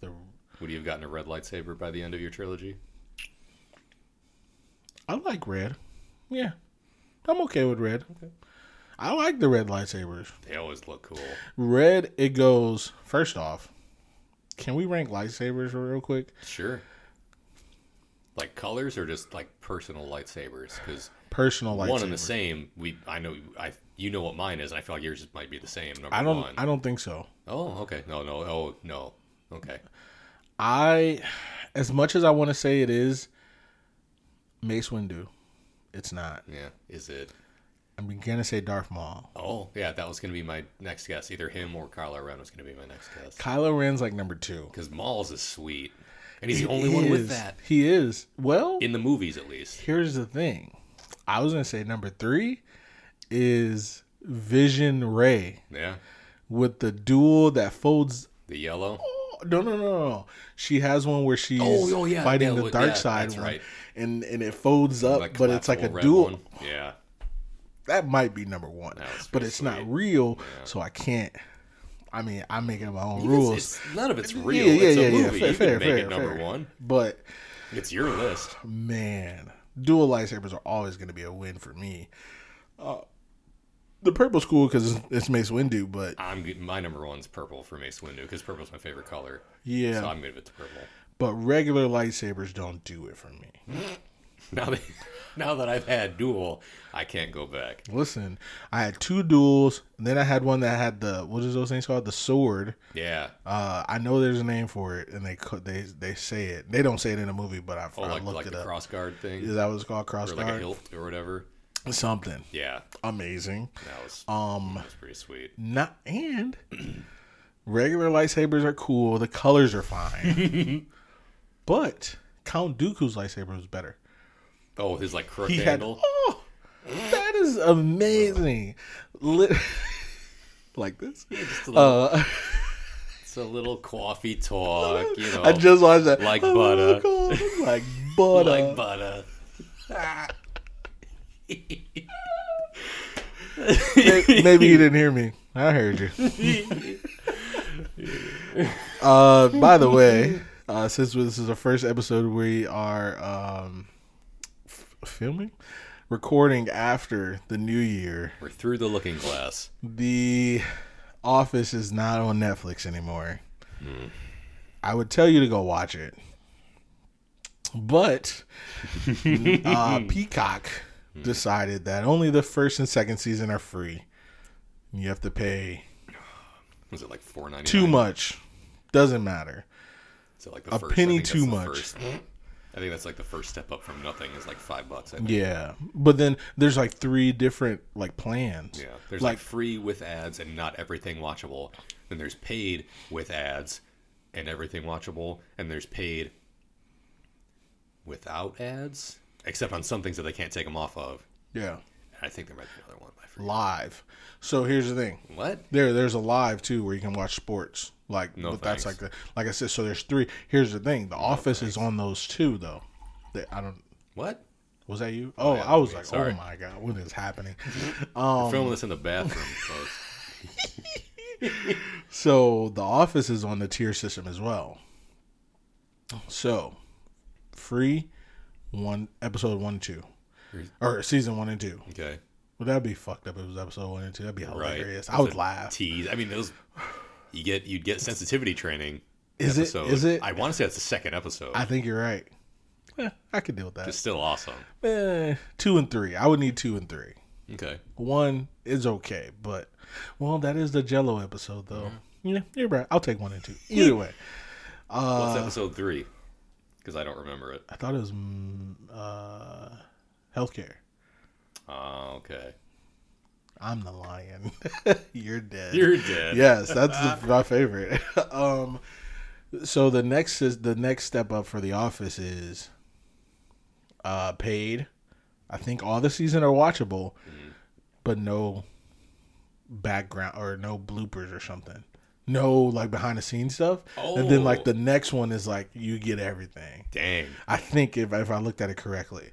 The- Would you have gotten a red lightsaber by the end of your trilogy? I like red. Yeah. I'm okay with red. Okay. I like the red lightsabers. They always look cool. Red, it goes, first off, can we rank lightsabers real quick? Sure. Like colors or just like personal lightsabers? Because Personal lightsabers. one and the same. We I know I you know what mine is. and I feel like yours might be the same. Number I don't one. I don't think so. Oh, okay. No, no. Oh, no. Okay. I, as much as I want to say it is Mace Windu, it's not. Yeah. Is it? I'm gonna say Darth Maul. Oh, yeah. That was gonna be my next guess. Either him or Kylo Ren was gonna be my next guess. Kylo Ren's like number two. Because Maul's is sweet, and he's the He only one with that He is. Well, in the movies, at least. here's the thing. I was gonna say number three is Vision Rey Yeah. with the duel that folds. The yellow. Oh, no, no, no, no. She has one where she's Oh, oh, yeah, fighting yeah, the dark yeah, side one, right. and and it folds up, Like but it's like a duel. one. Yeah. that might be number one, but it's not sweet. real, so I can't. I mean, I'm making my own rules, it's- none of it's real. Yeah, yeah, it's a yeah, movie. Fair, you fair, can make fair, it number fair. one. but It's your list. man, dual lightsabers are always going to be a win for me. Uh, the purple's cool because it's, it's Mace Windu, but I'm good- my number one's purple for Mace Windu because purple's my favorite color. yeah, So I'm good with the purple. but regular lightsabers don't do it for me. Now that now that I've had dual, I can't go back. Listen, I had two duels, and then I had one that had the what is those things called? The sword. Yeah. Uh, I know there's a name for it, and they they they say it. They don't say it in the movie, but I, Oh, I like looked like it the up. cross guard thing, Is that what it's called? or Cross like a hilt or whatever. Something Yeah, amazing. that was Um, that was pretty sweet. not and regular lightsabers are cool. The colors are fine, but Count Dooku's lightsaber was better. Oh, his like crook He had handle. oh, that is amazing. Lit- like this. Just a little, Uh, it's a little coffee talk, you know, I just watched that. like butter. Like butter. like butter. May- Maybe he didn't hear me. I heard you. uh, by the way, uh, since this is the first episode, we are um, f- filming, recording after the new year. We're through the looking glass. The Office is not on Netflix anymore. I would tell you to go watch it, but uh, Peacock Mm-hmm. decided that only the first and second season are free. You have to pay Was it like four ninety? too much. Doesn't matter. It like the A first? Penny too much. I think that's like the first step up from nothing is like five bucks. I think. Yeah, but then there's like three different like plans. Yeah, there's like, like free with ads and not everything watchable. Then there's paid with ads and everything watchable, and there's paid without ads, except on some things that they can't take them off of. yeah, And I think there might be another one. Live. So here's the thing. What? There, there's a live too where you can watch sports. Like, No but that's like thanks. the like I said. So there's three. Here's the thing. The Office is on those two though. They, I don't. What? Was that you? Oh, yeah, I was okay, like, sorry. oh my god, what is happening? We're Um, filming this in the bathroom, folks. so the Office is on the tier system as well. So, free one episode one and two, or season one and two. Okay. Well, that'd be fucked up if it was episode one and two. That'd be Right. hilarious. I would laugh. Tease. I mean, those you get you'd get sensitivity training. Is it- episode. is it? I want to say that's the second episode. I think you're right. Eh, I could deal with that. it's still awesome. Eh, two and three. I would need two and three. Okay. One is okay, but well, that is the Jello episode, though. Mm-hmm. Yeah, you're right. I'll take one and two. Either way, Uh, What's episode three? Because I don't remember it. I thought it was mm, uh, healthcare. Oh, okay. I'm the lion. you're dead. You're dead. yes, that's the, my favorite. um, so the next is the next step up for The Office is uh paid. I think all the season are watchable, but no background or no bloopers or something. No like behind the scenes stuff. And then like Oh. the next one is like you get everything. Dang. I think if if I looked at it correctly,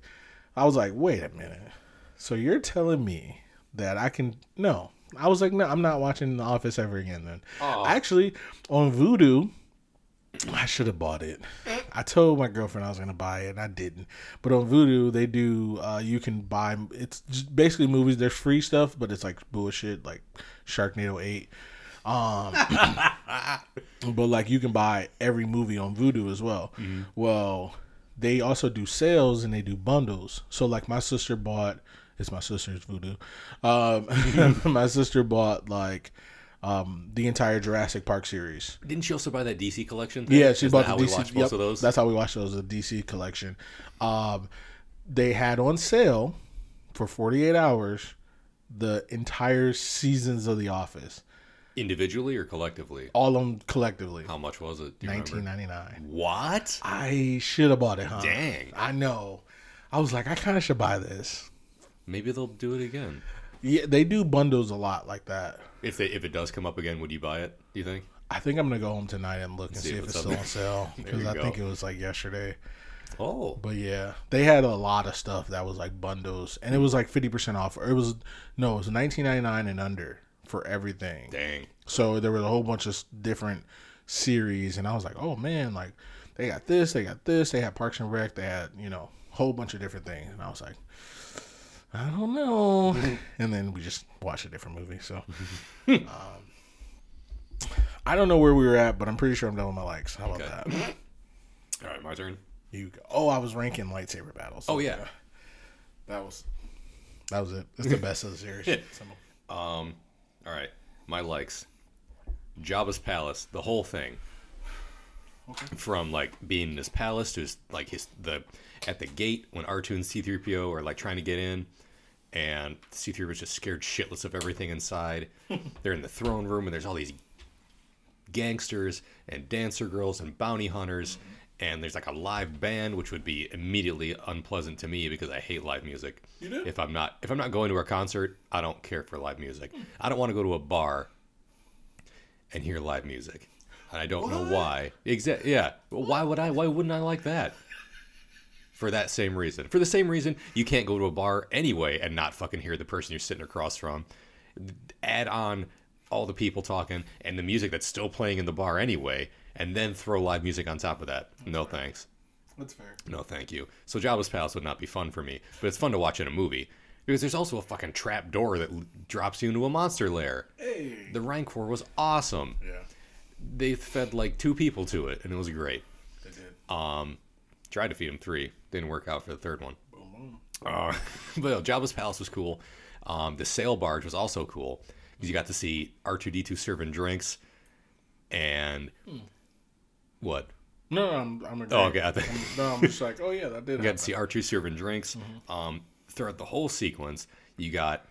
I was like, wait a minute. So you're telling me that I can no? I was like, no, I'm not watching The Office ever again. Then Aw. actually on Vudu, I should have bought it. I told my girlfriend I was gonna buy it, and I didn't. But on Vudu, they do. Uh, you can buy. It's basically movies. There's free stuff, but it's like bullshit, like Sharknado Eight. Um, but like you can buy every movie on Vudu as well. Well, they also do sales and they do bundles. So like my sister bought. It's my sister's Vudu. Um, my sister bought like um, the entire Jurassic Park series. Didn't she also buy that DC collection? Thing? Yeah, she Isn't bought that the how DC. we watched yep, of those. That's how we watched those. The DC collection. Um, they had on sale for 48 hours the entire seasons of The Office, Individually or collectively? all of them collectively. How much was it? You remember? 1999. What? I should have bought it, huh? Dang. I know. I was like, I kind of should buy this. Maybe they'll do it again. Yeah, they do bundles a lot like that. If they if it does come up again, would you buy it? Do you think? I think I'm gonna go home tonight and look and See see, if it's it's still there. on sale because I go. think it was like yesterday. Oh, But yeah, they had a lot of stuff that was like bundles, and it was like fifty percent off. Or it was no, it was nineteen ninety nine and under for everything. dang. So there was a whole bunch of different series, and I was like, oh man, like they got this, they got this, they had Parks and Rec, they had you know a whole bunch of different things, and I was like, I don't know. and then we just watched a different movie. So um, I don't know where we were at, but I'm pretty sure I'm done with my likes. How about Okay. that? All right, my turn. You go. Oh, I was ranking lightsaber battles. Oh, yeah. that was that was it. It's the best of the series. Um, all right, my likes. Jabba's palace, the whole thing. From like being in his palace to his like his the at the gate when R2 and C3PO are like trying to get in, and C3PO is just scared shitless of everything inside. They're in the throne room and there's all these gangsters and dancer girls and bounty hunters and there's like a live band which would be immediately unpleasant to me because I hate live music. You do? If I'm not if I'm not going to a concert, I don't care for live music. Hmm. I don't want to go to a bar and hear live music. And I don't know why. Exactly. Yeah. Why would I why wouldn't I like that? For that same reason. For the same reason you can't go to a bar anyway and not fucking hear the person you're sitting across from. Add on all the people talking and the music that's still playing in the bar anyway, and then throw live music on top of that. No thanks. That's fair. No thank you. So Jabba's Palace would not be fun for me, but it's fun to watch in a movie. Because there's also a fucking trap door that l- drops you into a monster lair. Hey. The Rancor was awesome. Yeah, They fed like two people to it, and it was great. they did. Um, tried to feed him three, didn't work out for the third one. Boom, boom. Uh, but no, Jabba's palace was cool. Um, the sail barge was also cool because you got to see R two D two serving drinks, and what? No, no, I'm. I'm Oh, agreeing. okay. I think I'm, no, I'm just like, oh yeah, that did. you got to see R two serving drinks. Um, throughout the whole sequence, you got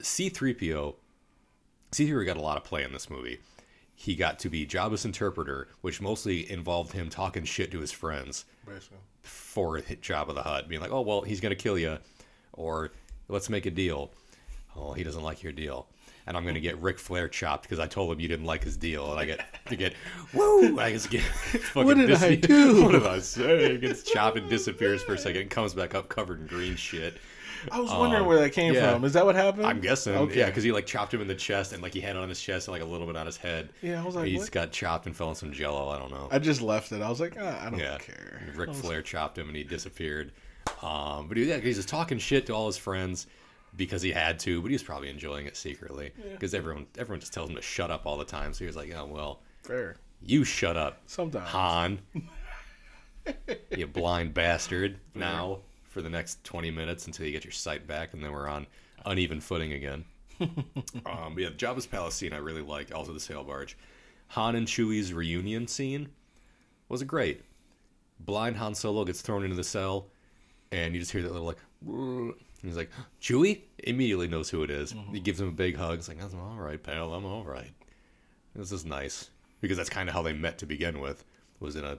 C three PO. C three got a lot of play in this movie. He got to be Jabba's interpreter, which mostly involved him talking shit to his friends. Basically. for hit Jabba the Hutt, being like, "Oh well, he's gonna kill you," or "Let's make a deal." Oh, he doesn't like your deal, and I'm gonna get Ric Flair chopped because I told him you didn't like his deal, and I get to get woo. I just get fucking What did dis- I do? What did I say? Gets chopped and disappears for a second, and comes back up covered in green shit. I was wondering where that came yeah. from. Is that what happened? I'm guessing, Okay. yeah, because he like chopped him in the chest, and like he had it on his chest and like a little bit on his head. Yeah, I was like, he's got chopped and fell in some Jello. I don't know. I just left it. I was like, ah, I don't Yeah, care. Ric Flair chopped him and he disappeared. Um, but he, yeah, he's just talking shit to all his friends. Because he had to, but he was probably enjoying it secretly because everyone everyone just tells him to shut up all the time. So he was like, "Oh well, Fair. you shut up, Sometimes. Han, you blind bastard." Now for the next twenty minutes until you get your sight back, and then we're on uneven footing again. um, yeah, Jabba's palace scene I really like. Also the sail barge. Han and Chewie's reunion scene was great. Blind Han Solo gets thrown into the cell, and you just hear that little like. And he's like, Chewie immediately knows who it is. He gives him a big hug. It's like, I'm all right, pal. I'm all right. This is nice because that's kind of how they met to begin with. Was in a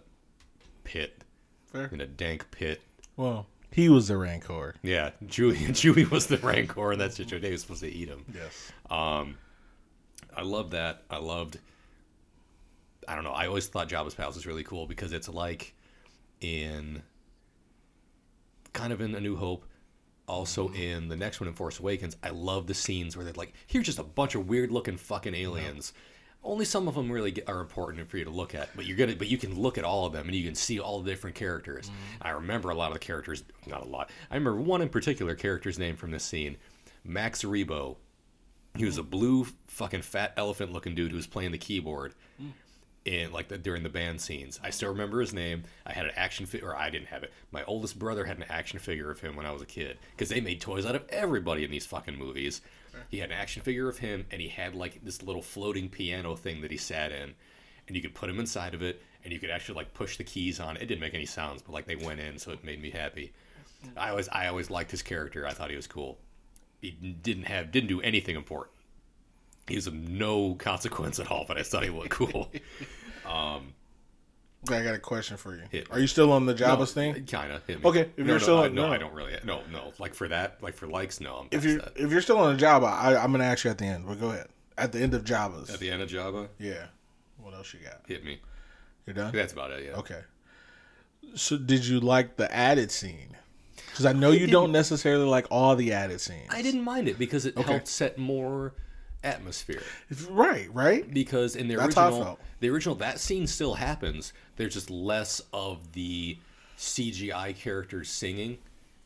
pit, Fair. in a dank pit. Well, he was the Rancor. Yeah, Chewie. Chewie was the Rancor, and that's situation. They were supposed to eat him. Yes. Um, I love that. I loved. I don't know. I always thought Jabba's palace was really cool because it's like in kind of in A New Hope, also in the next one in Force Awakens. I love the scenes where they're like, here's just a bunch of weird looking fucking aliens. Only some of them really get, are important for you to look at, but you're gonna, but you can look at all of them and you can see all the different characters. Mm-hmm. I remember a lot of the characters, not a lot. I remember one in particular character's name from this scene, Max Rebo. He was a blue fucking fat elephant looking dude who was playing the keyboard mm. In like the, during the band scenes. I still remember his name. I had an action figure, or I didn't have it. My oldest brother had an action figure of him when I was a kid because they made toys out of everybody in these fucking movies. He had an action figure of him, and he had like this little floating piano thing that he sat in, and you could put him inside of it, and you could actually like push the keys on. it. It didn't make any sounds, but like they went in, so it made me happy. I always, I always liked his character. I thought he was cool. He didn't have, didn't do anything important. Was of no consequence at all, but I thought he looked cool. Um okay, I got a question for you. Hit. Are you still on the Jabba's thing? Kind of. Okay, if no, you're no, still I, on- no, no. I don't really. No, no. Like for that, like for likes, no. I'm If past you that. if you're still on the Jabba, I, I'm gonna ask you at the end. But go ahead. At the end of Jabba's. At the end of Jabba, yeah. What else you got? hit me. You're done. That's about it. Yeah. Okay. So did you like the added scene? Because I know you don't necessarily like all the added scenes. I didn't mind it because it Okay. helped set more atmosphere. Right. Right. Because in the That's original, the original that scene still happens. There's just less of the CGI characters singing.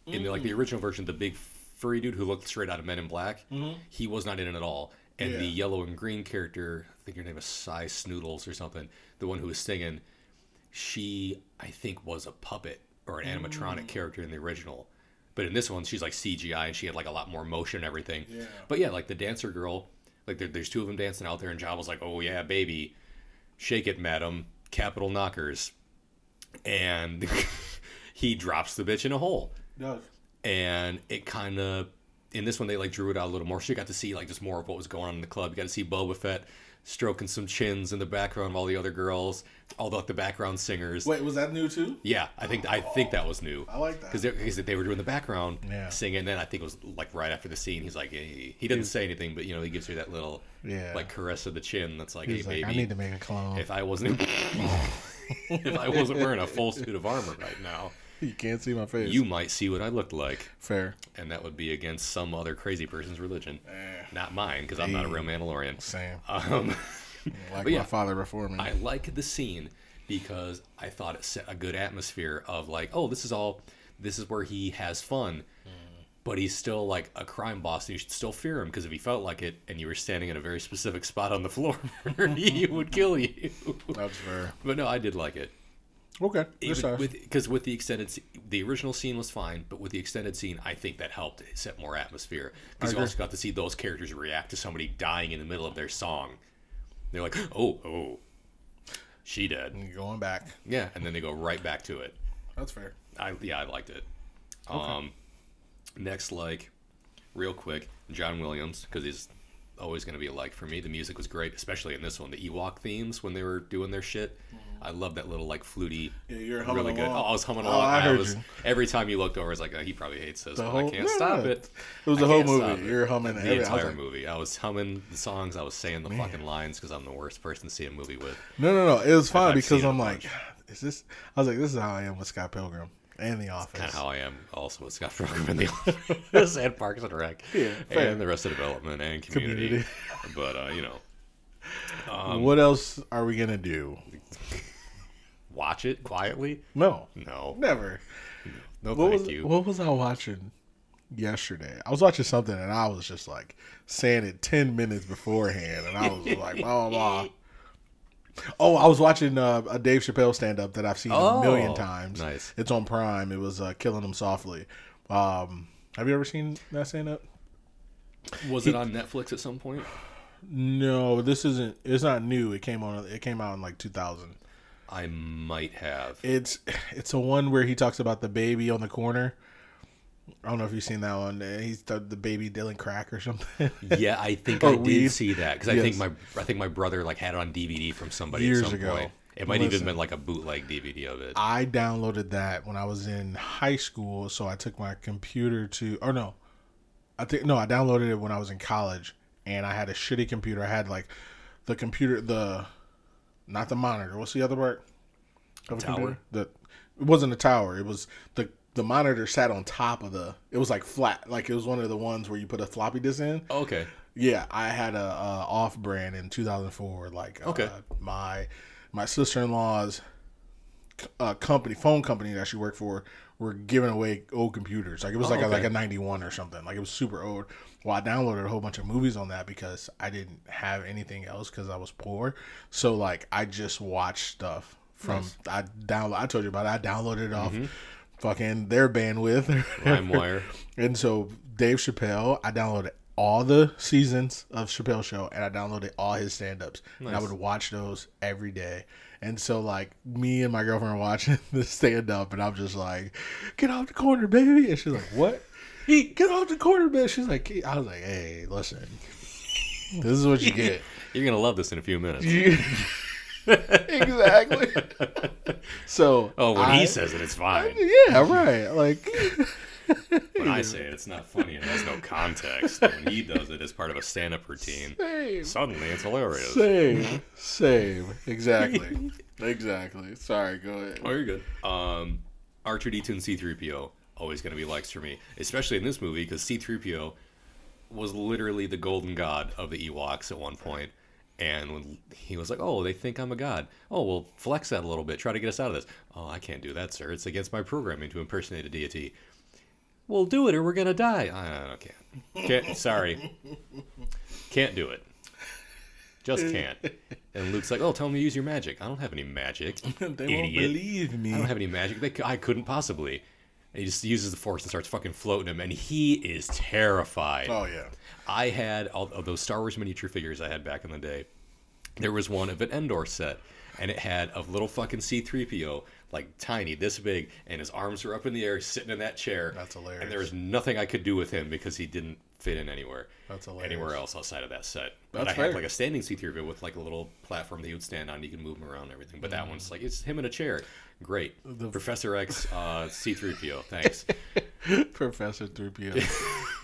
In the, like Mm. the original version, the big furry dude who looked straight out of Men in Black, he was not in it at all. And the Mm-hmm. Yellow and green character, I think her name is Sy Snootles or something, the one who was singing, she I think was a puppet or an animatronic Mm. character in the original. But in this one, she's like CGI and she had like a lot more motion and everything. Yeah. But yeah, like the dancer girl, like there, there's two of them dancing out there, and Jabba's like, "Oh yeah, baby, shake it, madam, capital knockers," and he drops the bitch in a hole, Does. and it kind of in this one they like drew it out a little more, so you got to see like just more of what was going on in the club. You got to see Boba Fett stroking some chins in the background of all the other girls, all the, like, the background singers. Wait, was that new too? Yeah, I think I think that was new. I like that. because they, they were doing the background Yeah. singing. And then I think it was like right after the scene, he's like, he, he didn't say anything, but you know, he gives her that little Yeah. like caress of the chin. That's like, He's hey like, baby, I need to make a clone. if I wasn't if I wasn't wearing a full suit of armor right now, you can't see my face. you might see what I looked like, fair. and that would be against some other crazy person's religion, Eh. not mine, because I'm not a real Mandalorian. Same. Um, Like but yeah. my father before me. I like the scene because I thought it set a good atmosphere of like, oh, this is all, this is where he has fun, but he's still like a crime boss, and you should still fear him because if he felt like it, and you were standing in a very specific spot on the floor, he would kill you. That's fair. But no, I did like it. Okay. Size. with because with the extended, the original scene was fine, but with the extended scene, I think that helped set more atmosphere because you also got to see those characters react to somebody dying in the middle of their song. They're like, "Oh, oh, she dead." And going back. Yeah, and then they go right back to it. That's fair. I yeah, I liked it. Um, next, like, real quick, John Williams because he's always going to be a like for me. The music was great, especially in this one. The Ewok themes when they were doing their shit. I love that little like fluty. Yeah, you're humming really good. along. Oh, I was humming Oh, along. I I heard was you. every time you looked over, I was like, oh, he probably hates this, The but whole- I can't stop it. It was I the whole movie. You're humming the every- I entire like- movie. I was humming the songs. I was saying the fucking lines because I'm the worst person to see a movie with. No, no, no. It was fine because I'm like, is this? I was like, this is how I am with Scott Pilgrim and The Office. kind of how I am also with Scott Pilgrim in the Office and Parks and Rec Yeah, fair. and Arrested Development and community. Community. but uh, you know, um, what else are we gonna do? watch it quietly. No, No, never. no, What thank was you. what was I watching yesterday. I was watching something and I was just like saying it ten minutes beforehand, and I was like, blah blah blah. Oh, I was watching uh, a Dave Chappelle stand up that I've seen a million times. nice. It's on Prime. It was uh, Killing Them Softly. Um, have you ever seen that stand up? Was it on Netflix at some point? No, this isn't. It's not new. It came on. It came out in like 2000. I might have. It's it's a one where he talks about the baby on the corner. I don't know if you've seen that one. He's the, the baby dealing crack or something. Yeah, I think I did weed. see that because I Yes. think my I think my brother like had it on DVD from somebody Years at some ago. point. It might Listen. even been like a bootleg DVD of it. I downloaded that when I was in high school, so I took my computer to. Or no, I think no, I downloaded it when I was in college, and I had a shitty computer. I had like the computer, the not the monitor. What's the other part? Of a Tower? computer? The it wasn't a tower. It was the the monitor sat on top of the. It was like flat, like it was one of the ones where you put a floppy disk in. okay. Yeah, I had a, a off brand in 2004. Like, Okay. uh, my my sister in law's uh, company, phone company that she worked for, were giving away old computers. Like it was Oh, like a, like a 91 or something. Like it was super old. Well, I downloaded a whole bunch of movies on that because I didn't have anything else because I was poor. So like I just watched stuff from I download. I told you about it. I downloaded it off. Mm-hmm. Fucking their bandwidth. LimeWire. And so Dave Chappelle, I downloaded all the seasons of Chappelle Show and I downloaded all his stand ups. And I would watch those every day. And so like me and my girlfriend are watching the stand up and I'm just like, Get off the corner, baby and she's like, What? He get off the corner, man. She's like I was like, Hey, listen. This is what you get. You're gonna love this in a few minutes. exactly. So Oh, when I- he says it, it's fine. Yeah, right. Like When I say it, it's not funny and has no context. When he does it as part of a stand-up routine, same. suddenly it's hilarious. Same, same, exactly, exactly. Sorry, go ahead. Oh, you're good. Um, R2D2 and C3PO always going to be likes for me, especially in this movie because C3PO was literally the golden god of the Ewoks at one point. And when he was like, "Oh, they think I'm a god. Oh, well, flex that a little bit. Try to get us out of this." Oh, I can't do that, sir. It's against my programming to impersonate a deity. Well, do it, or we're gonna die. I, I can't. Can't. Sorry. Can't do it. Just can't. And Luke's like, "Oh, tell me to use your magic. I don't have any magic. they won't believe me. I don't have any magic. They, c- I couldn't possibly." And he just uses the force and starts fucking floating him, and he is terrified. oh yeah, I had all of those Star Wars miniature figures I had back in the day. There was one of an Endor set, and it had a little fucking C3PO, like tiny, this big, and his arms were up in the air, sitting in that chair. That's hilarious. And there was nothing I could do with him because he didn't fit in anywhere. That's hilarious. Anywhere else outside of that set. But That's I had like a standing C3PO with like a little platform that he would stand on. You can move him around and everything. But that Mm. one's like it's him in a chair. Great. Professor X uh, C3PO. Thanks. Professor 3PO.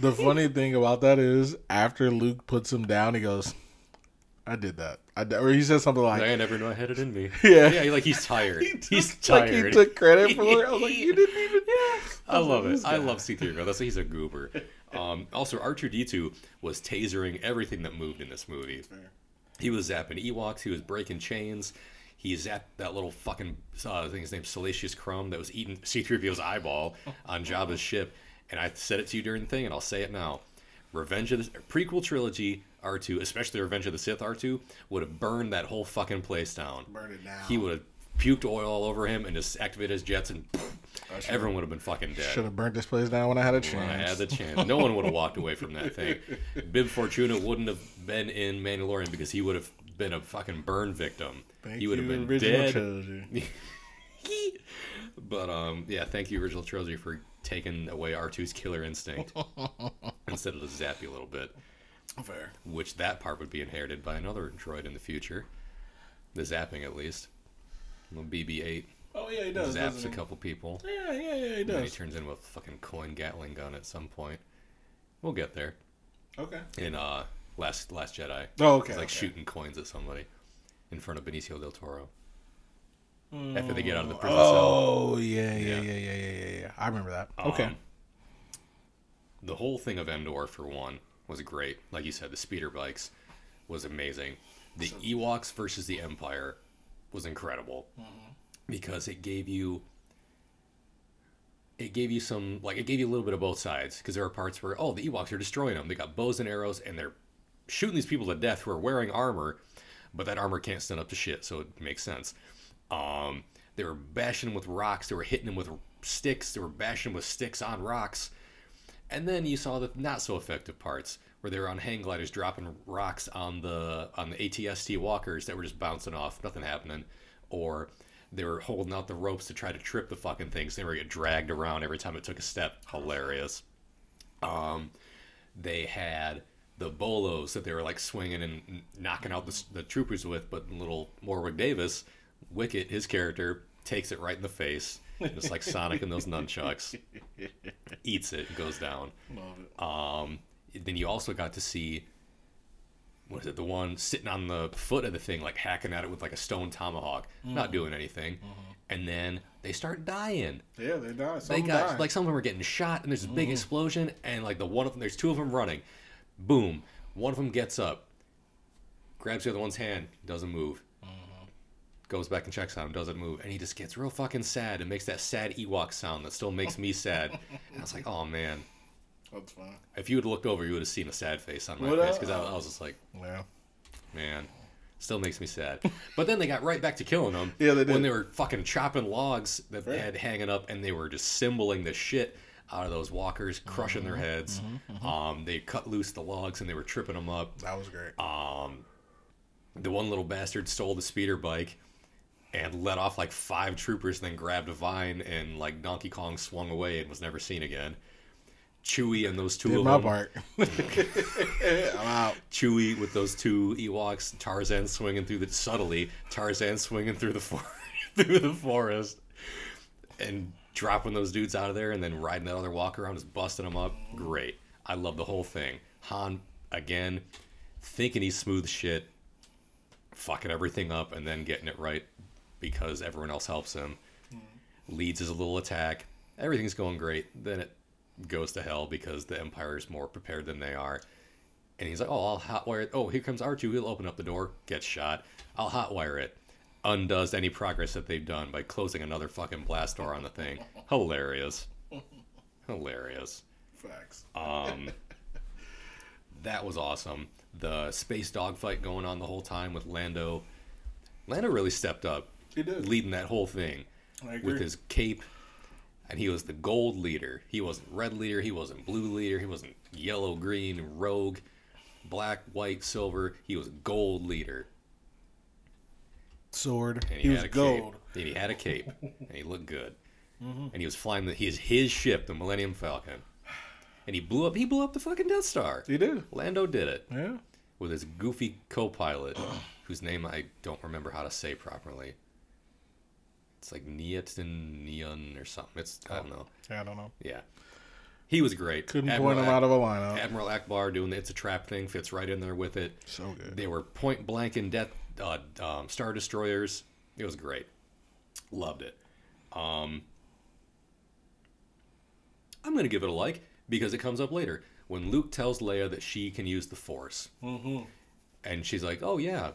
the funny thing about that is, after Luke puts him down, he goes, "I did that." I did, or he said something like, I never knew I had it in me. Yeah. Yeah, like he's tired. he's like tired. he took credit for it. I was like, "You didn't even." Yeah, I love it. I love C3PO. That's he's a goober. Um, also, R2D2 was tasering everything that moved in this movie. He was zapping Ewoks. He was breaking chains. He zapped that little fucking uh, I think his name's Salacious Crumb that was eating C3PO's eyeball on Jabba's ship. And I said it to you during the thing, and I'll say it now. Revenge of the prequel trilogy R2, especially Revenge of the Sith R2, would have burned that whole fucking place down. Burn it down. He would have puked oil all over him and just activated his jets, and everyone would have been fucking dead. Should have burnt this place down when I had a When chance. I had the chance. No one would have walked away from that thing. Bib Fortuna wouldn't have been in Mandalorian because he would have been a fucking burn victim. Thank he would have been dead. But um, yeah, thank you, original trilogy, for taking away R2's killer instinct instead of to zap you a little bit. Fair. Which that part would be inherited by another droid in the future. The zapping, at least. BB-8 Oh yeah, he does. zaps a couple people. Yeah, yeah, yeah, he And then he turns into a fucking coin Gatling gun at some point. We'll get there. Okay. in uh last last Jedi. Oh, okay, He's like okay. shooting coins at somebody in front of Benicio del Toro. After they get out of the prison cell. Oh yeah, Yeah. yeah, yeah, yeah, yeah, yeah. I remember that. Okay. Um, the whole thing of Endor, for one, was great. Like you said, the speeder bikes was amazing. The Ewoks versus the Empire was incredible Mm-hmm. because it gave you it gave you some like it gave you a little bit of both sides because there are parts where oh the Ewoks are destroying them. They got bows and arrows and they're shooting these people to death who are wearing armor, but that armor can't stand up to shit, so it makes sense. Um, they were bashing them with rocks. They were hitting them with sticks. They were bashing them with sticks on rocks. And then you saw the not so effective parts where they were on hang gliders dropping rocks on the on the ATST walkers that were just bouncing off, nothing happening, or they were holding out the ropes to try to trip the fucking things. They were get dragged around every time it took a step. Hilarious. Um, they had the bolos that they were like swinging and knocking out the, the troopers with, but little Warwick Davis, Wicket, his character takes it right in the face, just like Sonic and those nunchucks, eats it, and goes down. Love it. Um, then you also got to see what is it? The one sitting on the foot of the thing, like hacking at it with like a stone tomahawk, not mm. doing anything. Mm-hmm. And then they start dying. Yeah, they died. They got died. like some of them are getting shot, and there's a big mm. explosion, and like the one of them, there's two of them running. Boom! One of them gets up, grabs the other one's hand, doesn't move. Goes back and checks on him, doesn't move, and he just gets real fucking sad and makes that sad Ewok sound that still makes me sad. And I was like, oh man, That's fine. if you have looked over, you would have seen a sad face on my face because I, I was just like, Yeah. man, still makes me sad. But then they got right back to killing them. Yeah, they did. When they were fucking chopping logs that they had hanging up, and they were just symboling the shit out of those walkers, crushing Mm-hmm, their heads. Um, they cut loose the logs and they were tripping them up. That was great. Um, the one little bastard stole the speeder bike and let off like five troopers, then grabbed a vine and like Donkey Kong swung away and was never seen again. Chewie and those two Did of my them. part. I'm out. Chewie with those two Ewoks, Tarzan swinging through the subtly, Tarzan swinging through the for- through the forest, and dropping those dudes out of there, and then riding that other walker around, just busting them up. Great, I love the whole thing. Han again, thinking he's smooth shit, fucking everything up, and then getting it right because everyone else helps him. Leads his little attack. Everything's going great. Then it goes to hell because the Empire is more prepared than they are. And he's like, "Oh, I'll hotwire it. Oh, here comes R two. He'll open up the door, gets shot. I'll hotwire it." Undoes any progress that they've done by closing another fucking blast door on the thing. Hilarious, hilarious. Facts. Um, that was awesome. The space dogfight going on the whole time with Lando. Lando really stepped up, He did. leading that whole thing I agree. with his cape. And he was the gold leader. He wasn't red leader. He wasn't blue leader. He wasn't yellow, green, rogue, black, white, silver. He was gold leader. Sword. And He, was had a gold. Cape. And he had a cape. and he looked good. Mm-hmm. And he was flying the his his ship, the Millennium Falcon. And he blew up. He blew up the fucking Death Star. He did. Lando did it Yeah. with his goofy co-pilot, whose name I don't remember how to say properly. It's like Niatin Neon or something. It's I don't know. Yeah, I don't know. Yeah, he was great. Couldn't Admiral point him Ak- out of a lineup. Admiral Ackbar doing the "It's a Trap" thing fits right in there with it. So good. They were point blank in death uh, um, star destroyers. It was great. Loved it. Um, I'm gonna give it a like because it comes up later when Luke tells Leia that she can use the Force, Mm-hmm. and she's like, "Oh yeah."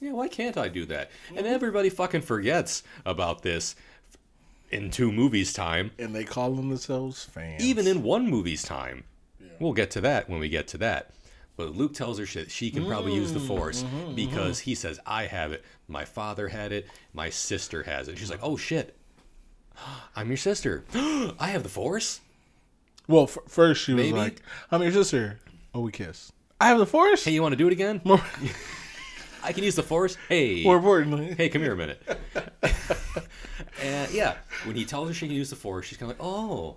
Yeah, why can't I do that? And mm-hmm. everybody fucking forgets about this in two movies' time, And they call themselves fans. even in one movie's time. We'll get to that when we get to that. But Luke tells her shit. She can probably use the mm-hmm, Force mm-hmm, because he says, I have it. My father had it. My sister has it. She's like, oh shit. I'm your sister. I have the Force? Well, f- first she was Maybe. like, "I'm your sister." Oh, we kiss. I have the force. Hey, you want to do it again? I can use the Force? Hey. more importantly, Hey, come here a minute. and yeah, when he tells her she can use the Force, she's kind of like, oh,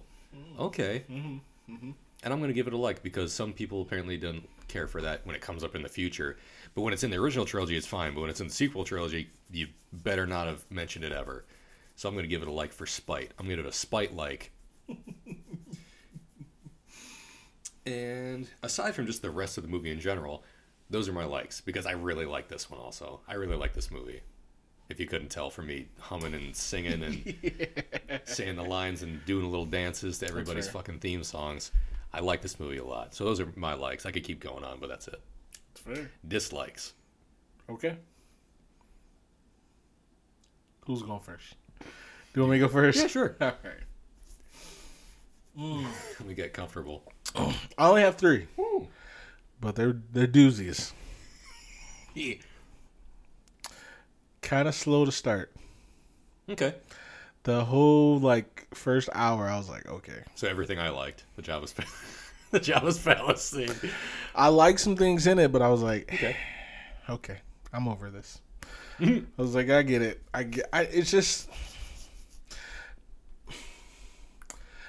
okay. Mm-hmm. Mm-hmm. And I'm going to give it a like because some people apparently don't care for that when it comes up in the future. But when it's in the original trilogy, it's fine. But when it's in the sequel trilogy, you better not have mentioned it ever. So I'm going to give it a like for spite. I'm going to give it a spite like. and aside from just the rest of the movie in general, those are my likes because I really like this one also. I really like this movie. If you couldn't tell from me humming and singing and saying the lines and doing little dances to everybody's fucking theme songs, I like this movie a lot. So those are my likes. I could keep going on, but that's it. it's fair. Dislikes. Okay. Who's going first? Do you want me to go first? Yeah, sure. All right. Let me get comfortable. I only have three, but they're they're doozies. Yeah. Kind of slow to start. Okay. The whole like first hour, I was like, okay. So everything I liked, the Jabba's the Jabba's fallacy. I like some things in it, but I was like, Okay. okay, I'm over this. Mm-hmm. I was like, I get it. I get. I, it's just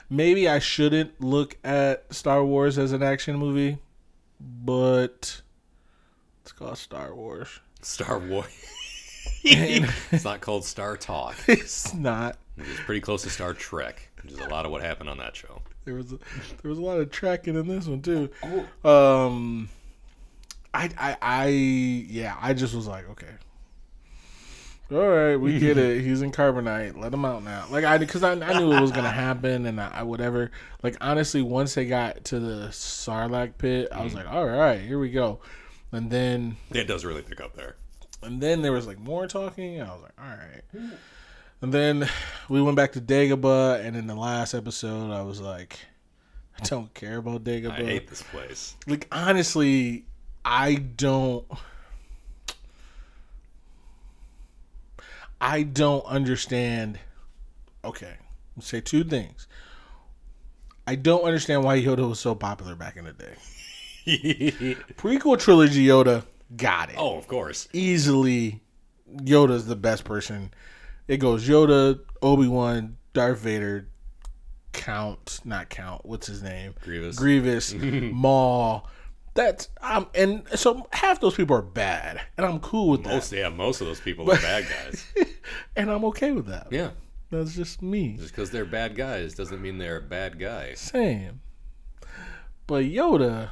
maybe I shouldn't look at Star Wars as an action movie, but it's called Star Wars. Star Wars. It's not called Star Talk. it's not. It's pretty close to Star Trek, which is a lot of what happened on that show. There was a, there was a lot of tracking in this one too. Um, I I I yeah, I just was like, okay, all right, we get it. He's in carbonite. Let him out now. Like I because I, I knew it was gonna happen, and I, I whatever. Like honestly, once they got to the Sarlacc pit, I was mm. like, all right, here we go. And then It does really pick up there. and then there was like more talking. And I was like, all right. And then we went back to Dagobah, and in the last episode, I was like, I don't care about Dagobah. I hate this place. like honestly, I don't. I don't understand. Okay, let's say two things. I don't understand why Yoda was so popular back in the day. Prequel trilogy Yoda got it oh, of course. easily Yoda's the best person. It goes Yoda, Obi Wan, Darth Vader, Count, not Count. What's his name? Grievous. Grievous, Maul. That's um, and so half those people are bad, and I'm cool with that, Most, yeah, most of those people are bad guys. and I'm okay with that. Yeah. That's just me Just because they're bad guys doesn't mean they're a bad guy. saying. But Yoda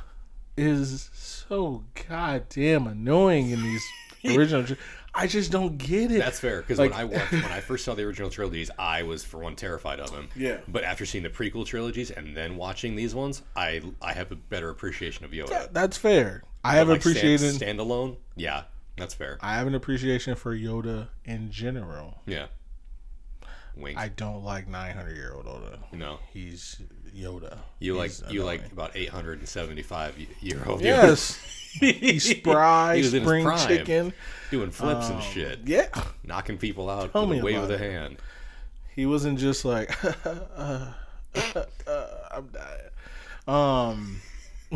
is so goddamn annoying in these original. I just don't get it. That's fair because Like- when I watched, when I first saw the original trilogies, I was for one terrified of him. Yeah. But after seeing the prequel trilogies and then watching these ones, I I have a better appreciation of Yoda. That's fair. I have Like, stand- appreciated. standalone. Yeah, that's fair. I have an appreciation for Yoda in general. Yeah. Wink. I don't like 900 year old Yoda. no, He's Yoda. you like He's you annoying. like about eight hundred and seventy five year old. Yes. He's spry, He was in his spring prime. chicken. doing flips Um, and shit, Yeah. knocking people out Tell with a wave of the it. hand. He wasn't just like, uh, uh, uh, I'm dying. Um,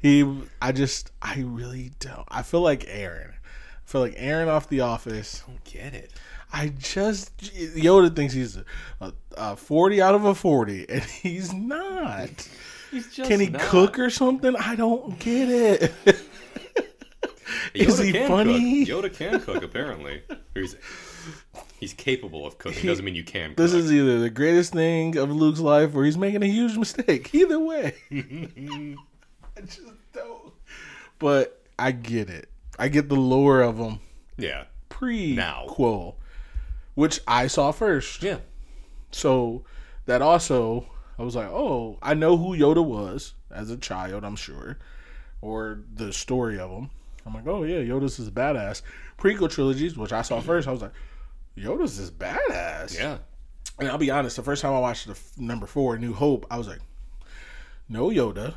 he, I just, I really don't. I feel like Aaron. I feel like Aaron off The Office. Don't get it. I just Yoda thinks he's a, a forty out of a forty, and he's not. He's just Can he not. cook or something? I don't get it. Yoda Is he funny? Cook. Yoda can cook apparently. He's he's capable of cooking. Doesn't mean you can. Cook. this is either the greatest thing of Luke's life, or he's making a huge mistake. Either way, I just don't. But I get it. I get the lore of him yeah, prequel, which I saw first. yeah. So that also, I was like, oh, I know who Yoda was as a child, I'm sure, or the story of him. I'm like, oh yeah, Yoda's this badass. Prequel trilogies, which I saw first, I was like, Yoda's this badass. Yeah. And I'll be honest, the first time I watched the f- number four, New Hope, I was like, no Yoda.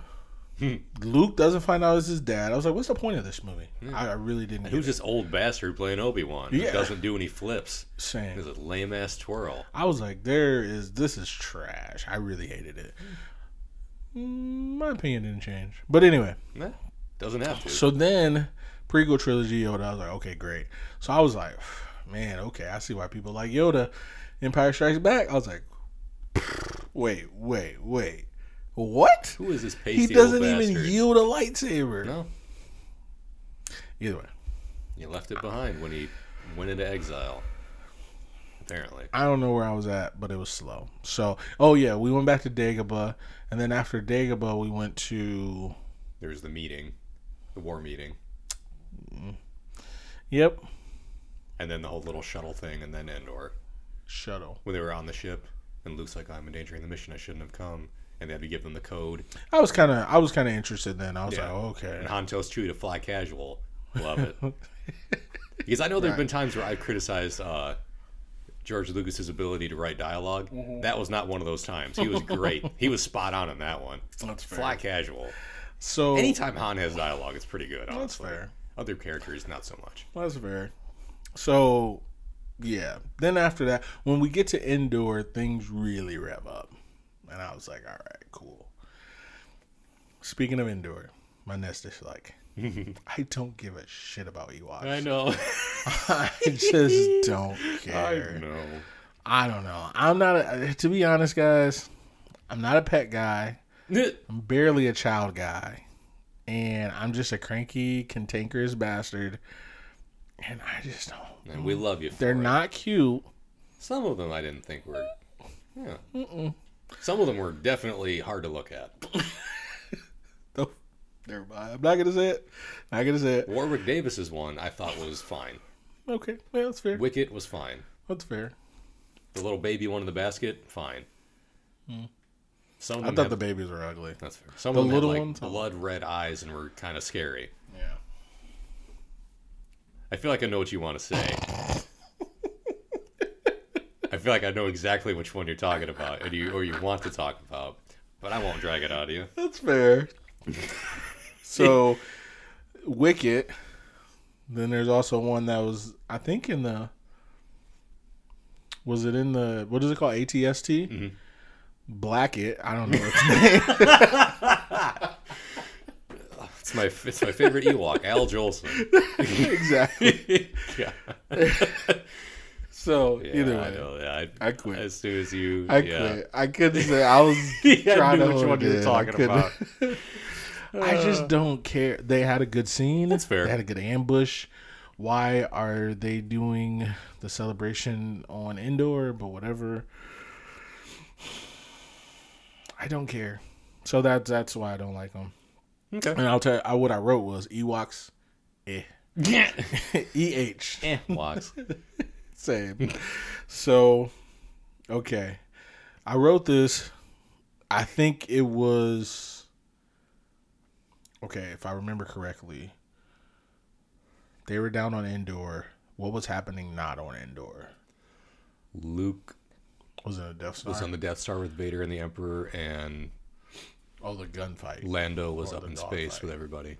Hmm. Luke doesn't find out it's his dad. I was like, what's the point of this movie? I, I really didn't. Who's this old bastard playing Obi Wan? Yeah. Doesn't do any flips? it. Same. He's a lame ass twirl. I was like, there is this is trash. I really hated it. Mm, My opinion didn't change. But anyway, Nah, doesn't have to. so then prequel trilogy Yoda, I was like, okay, great. So I was like, man, okay, I see why people like Yoda. Empire Strikes Back. I was like, wait, wait, wait. What? Who is this pasty He doesn't even bastard? yield a lightsaber. No, Either way, he left it behind when he went into exile. Apparently, I don't know where I was at, but it was slow. So, oh yeah, we went back to Dagobah, and then after Dagobah, we went to there was the meeting, the war meeting, mm-hmm. yep, and then the whole little shuttle thing, and then Endor shuttle. when they were on the ship, and Luke's like, "I'm endangering the mission. I shouldn't have come." And they had to give them the code. I was kind of I was kind of interested then. I was Yeah. like, oh, okay. And Han tells Chewie to fly casual. Love it. because I know there have been times where I've criticized uh, George Lucas's ability to write dialog Mm-hmm. That was not one of those times. He was great. he was spot on in that one. That's fair. Flat casual. So Anytime Han has dialogue, it's pretty good. that's fair. Other characters, not so much. That's fair. So, yeah. Then after that, when we get to Endor, things really rev up, and I was like, "All right, cool." Speaking of Endor, my nest is like, I don't give a shit about Ewoks. I know. I just don't care. I know. I don't know. I'm not. A, to be honest, guys, I'm not a pet guy. I'm barely a child guy, and I'm just a cranky, cantankerous bastard. And I just don't. And we love you. They're it. not cute. Some of them I didn't think were. Yeah. Some of them were definitely hard to look at. Oh, never mind. I'm not gonna say it. Not gonna say it. Warwick Davis's one I thought was fine. Okay, yeah, that's fair. Wicket was fine. That's fair. The little baby one in the basket, fine. Hmm. Some of I thought had- the babies were ugly. that's fair. Some the of them little had, like, ones? blood red eyes and were kind of scary. Yeah. I feel like I know what you want to say. Feel like I know exactly which one you're talking about, and you or you want to talk about, but I won't drag it out of you. That's fair. so, Wicket. Then there's also one that was, I think, in the. Was it in the what is it called? ATST. Mhm. it. I don't know its name. It's my it's my favorite Ewok, Al Jolson. exactly. yeah. So Yeah, either I way, know. I, I quit. As soon as you, I yeah. quit. I couldn't say. I was I trying to which one you were in. I talking about. I just don't care. They had a good scene. That's fair. They had a good ambush. Why are they doing the celebration on Endor? But whatever. I don't care. So that's that's why I don't like them. Okay. And I'll tell you, I, what I wrote was Ewoks. Eh. Yeah. E H. eh. Same. so, okay. I wrote this. I think it was. Okay, if I remember correctly, they were down on Endor. What was happening not on Endor? Luke Was it a Death Star? was on the Death Star with Vader and the Emperor, and oh, the gunfight. Lando was Or up in space dogfight. with everybody.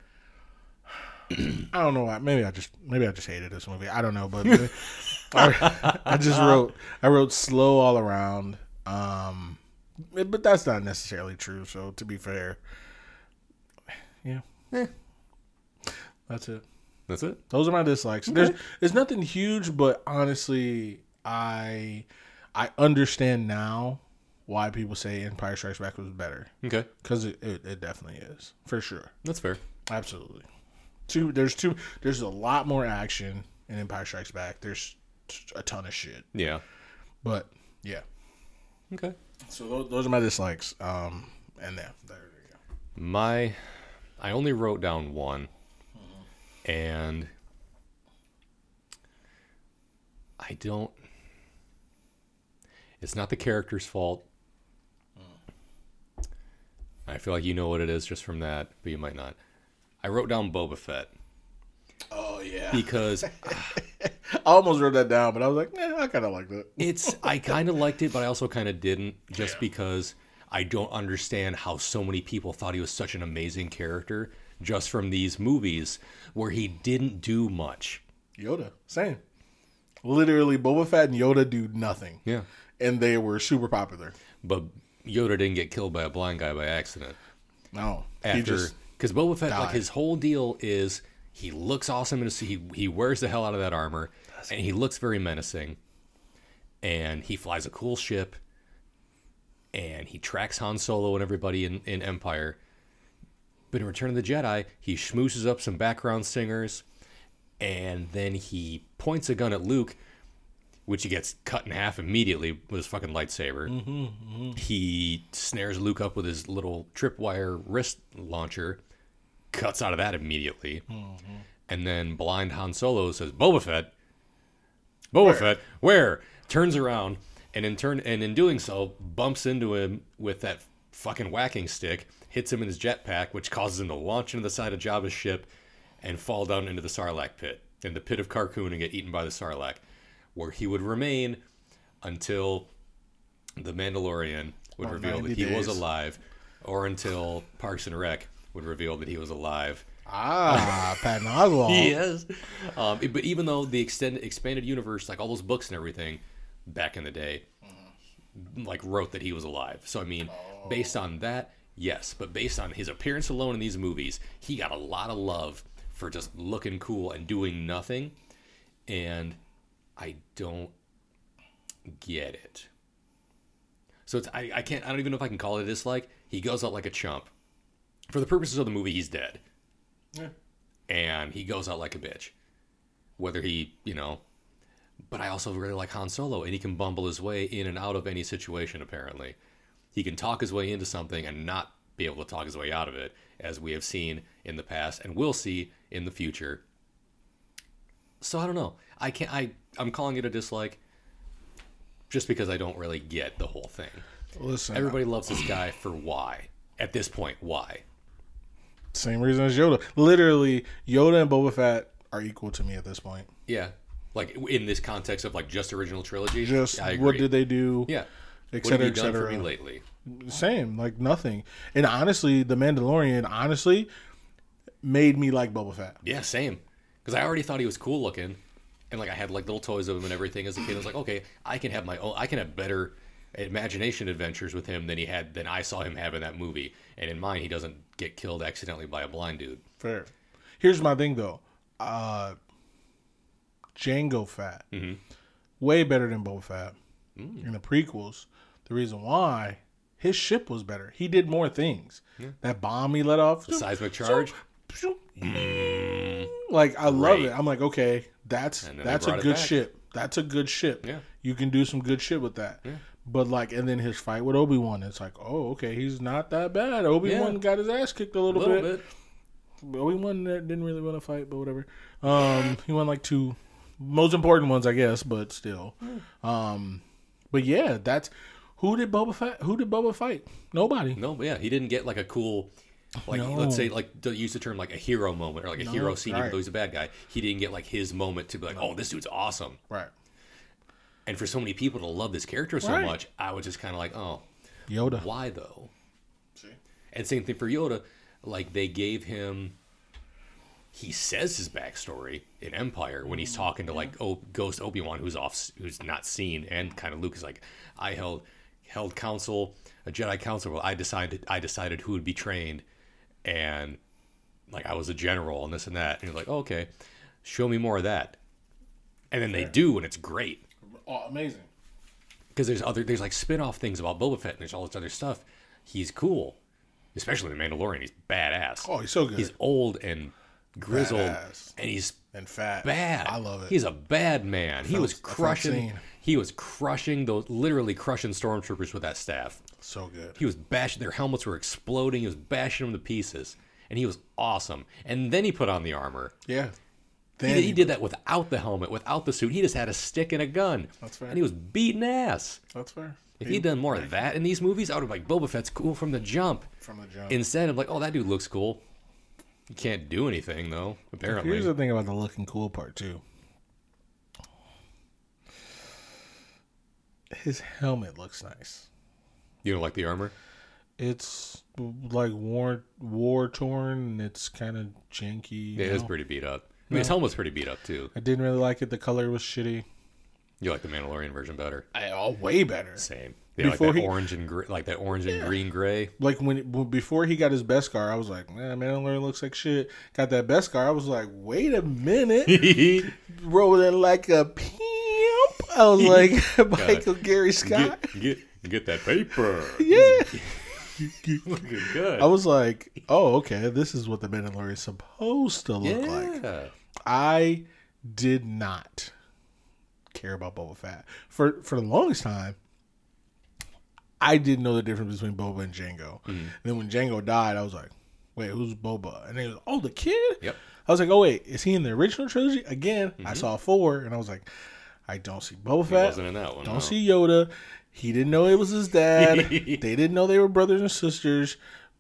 I don't know why. Maybe I just maybe I just hated this movie. I don't know, but I, I just wrote I wrote slow all around. Um, but that's not necessarily true. So to be fair, yeah, Eh. that's it. That's it. Those are my dislikes. There's there's nothing huge, but honestly, I I understand now why people say Empire Strikes Back was better Okay, because it, it it definitely is for sure. that's fair. Absolutely. Two. There's two. There's a lot more action in Empire Strikes Back. There's t- a ton of shit. Yeah. But yeah. Okay. So those, those are my dislikes. Um, and yeah, there you go. My, I only wrote down one, and I don't. It's not the character's fault. I feel like you know what it is just from that, but you might not. I wrote down Boba Fett Oh yeah. because I almost wrote that down, but I was like, yeah, I kind of liked it. it's I kind of liked it, but I also kind of didn't, just because I don't understand how so many people thought he was such an amazing character just from these movies where he didn't do much. Yoda, same. Literally, Boba Fett and Yoda do nothing, Yeah, and they were super popular. but Yoda didn't get killed by a blind guy by accident. No, he After just because Boba Fett, like died. his whole deal is he looks awesome he he wears the hell out of that armor, and he looks very menacing, and he flies a cool ship, and he tracks Han Solo and everybody in, in Empire. But in Return of the Jedi, he schmoozes up some background singers, and then he points a gun at Luke, which he gets cut in half immediately with his fucking lightsaber. Mm-hmm, mm-hmm. He snares Luke up with his little tripwire wrist launcher, cuts out of that immediately, and then blind Han Solo says, "Boba Fett, Boba Fett, where?" Turns around and in turn and in doing so bumps into him with that fucking whacking stick, hits him in his jetpack, which causes him to launch into the side of Jabba's ship and fall down into the Sarlacc pit, in the pit of Carkoon, and get eaten by the Sarlacc, where he would remain until the Mandalorian would reveal that 90 he was alive, or until Parks and Rec would reveal that he was alive. Ah, Patton Oswalt. Yes. Um, but even though the extended expanded universe, like all those books and everything, back in the day, like wrote that he was alive. So I mean, based on that, yes. But based on his appearance alone in these movies, he got a lot of love for just looking cool and doing nothing. And I don't get it. So it's I, I can't I don't even know if I can call it a dislike. He goes out like a chump. For the purposes of the movie, he's dead Yeah. and he goes out like a bitch. Whether he, you know, but I also really like Han Solo, and he can bumble his way in and out of any situation. Apparently, he can talk his way into something and not be able to talk his way out of it, as we have seen in the past and will see in the future. So I don't know. I can't. I I'm calling it a dislike, just because I don't really get the whole thing. Listen, Everybody loves this guy for why? At this point, why? Same reason as Yoda. Literally, Yoda and Boba Fett are equal to me at this point. Yeah, like in this context of like just original trilogy. Just what did they do? Yeah. et What have cetera, et done for me lately? Same, like nothing. And honestly, the Mandalorian honestly made me like Boba Fett. Yeah, same. Because I already thought he was cool looking, and like I had like little toys of him and everything as a kid. I was like, okay, I can have my own. I can have better imagination adventures with him than he had than I saw him have in that movie. And in mine, he doesn't get killed accidentally by a blind dude. Fair. Here's my thing though. Uh Jango Fett, Mm-hmm. Way better than Boba Fett Mm. in the prequels. The reason why his ship was better. He did more things. That bomb he let off. the Seismic charge. Like I love it. I'm like, okay, that's And then they that's a good ship. That's a good ship. Yeah. You can do some good shit with that. But like, and then his fight with Obi Wan, it's like, oh, okay, he's not that bad. Obi Wan Yeah. got his ass kicked a A little, little bit. bit. Obi Wan didn't really win a fight, but whatever. Um, he won like two most important ones, I guess, but still. Um, but yeah, that's who did Boba fight? Who did Boba fight? Nobody. No, but yeah, he didn't get like a cool, like No. let's say like to use the term like a hero moment or like a hero scene, even though he's a bad guy. He didn't get like his moment to be like, oh, this dude's awesome. Right. And for so many people to love this character so Right. much, I was just kind of like, oh, Yoda. why though? See? And same thing for Yoda. Like they gave him. He says his backstory in Empire when he's mm, talking to like o- Ghost Obi Wan, who's off, who's not seen, and kind of Luke is like, I held held council, a Jedi council. Well, I decided I decided who would be trained, and like I was a general and this and that. And you're like, oh, okay, show me more of that. And then they do, and it's great Oh, amazing. because there's other there's like spin-off things about Boba Fett and there's all this other stuff. He's cool, especially the Mandalorian. He's badass. Oh, he's so good. He's old and grizzled, Badass. and he's and fat. bad. I love it. He's a bad man. He was crushing. He was crushing those, literally crushing stormtroopers with that staff. so good. He was bashing. Their helmets were exploding. He was bashing them to pieces, and he was awesome. And then he put on the armor. Yeah. He, Then did- he did that without the helmet, without the suit. He just had a stick and a gun. That's fair. And he was beating ass. That's fair. If he'd done more of that in these movies, I would have been like Boba Fett's cool from the jump. from the jump. Instead, I'm like, oh, that dude looks cool. He can't do anything though. Apparently, Here's the thing about the looking cool part too. His helmet looks nice. you don't like the armor. It's like war war torn and it's kind of janky. you Yeah, it is pretty beat up. I mean, his helmet's pretty beat up too. I didn't really like it. The color was shitty. You like the Mandalorian version better? I, oh, way better. Same. Yeah, like Before that he- orange and gr- like that orange and green gray. Like when, when before he got his beskar, I was like, man, Mandalorian looks like shit. Got that beskar, I was like, wait a minute, rolling like a pimp. I was like, Michael Gary Scott. get, get get that paper. Yeah. Looking good. I was like, oh, okay, this is what the Mandalorian is supposed to look like. I did not care about Boba Fett for for the longest time. I didn't know the difference between Boba and Jango. Mm-hmm. And then when Jango died, I was like, "Wait, who's Boba?" And he was, "Oh, the kid." Yep. I was like, "Oh wait, is he in the original trilogy again?" I Mm-hmm. saw four, and I was like, "I don't see Boba He Fett. wasn't in that one. Don't no. see Yoda. He didn't know it was his dad. they didn't know they were brothers and sisters.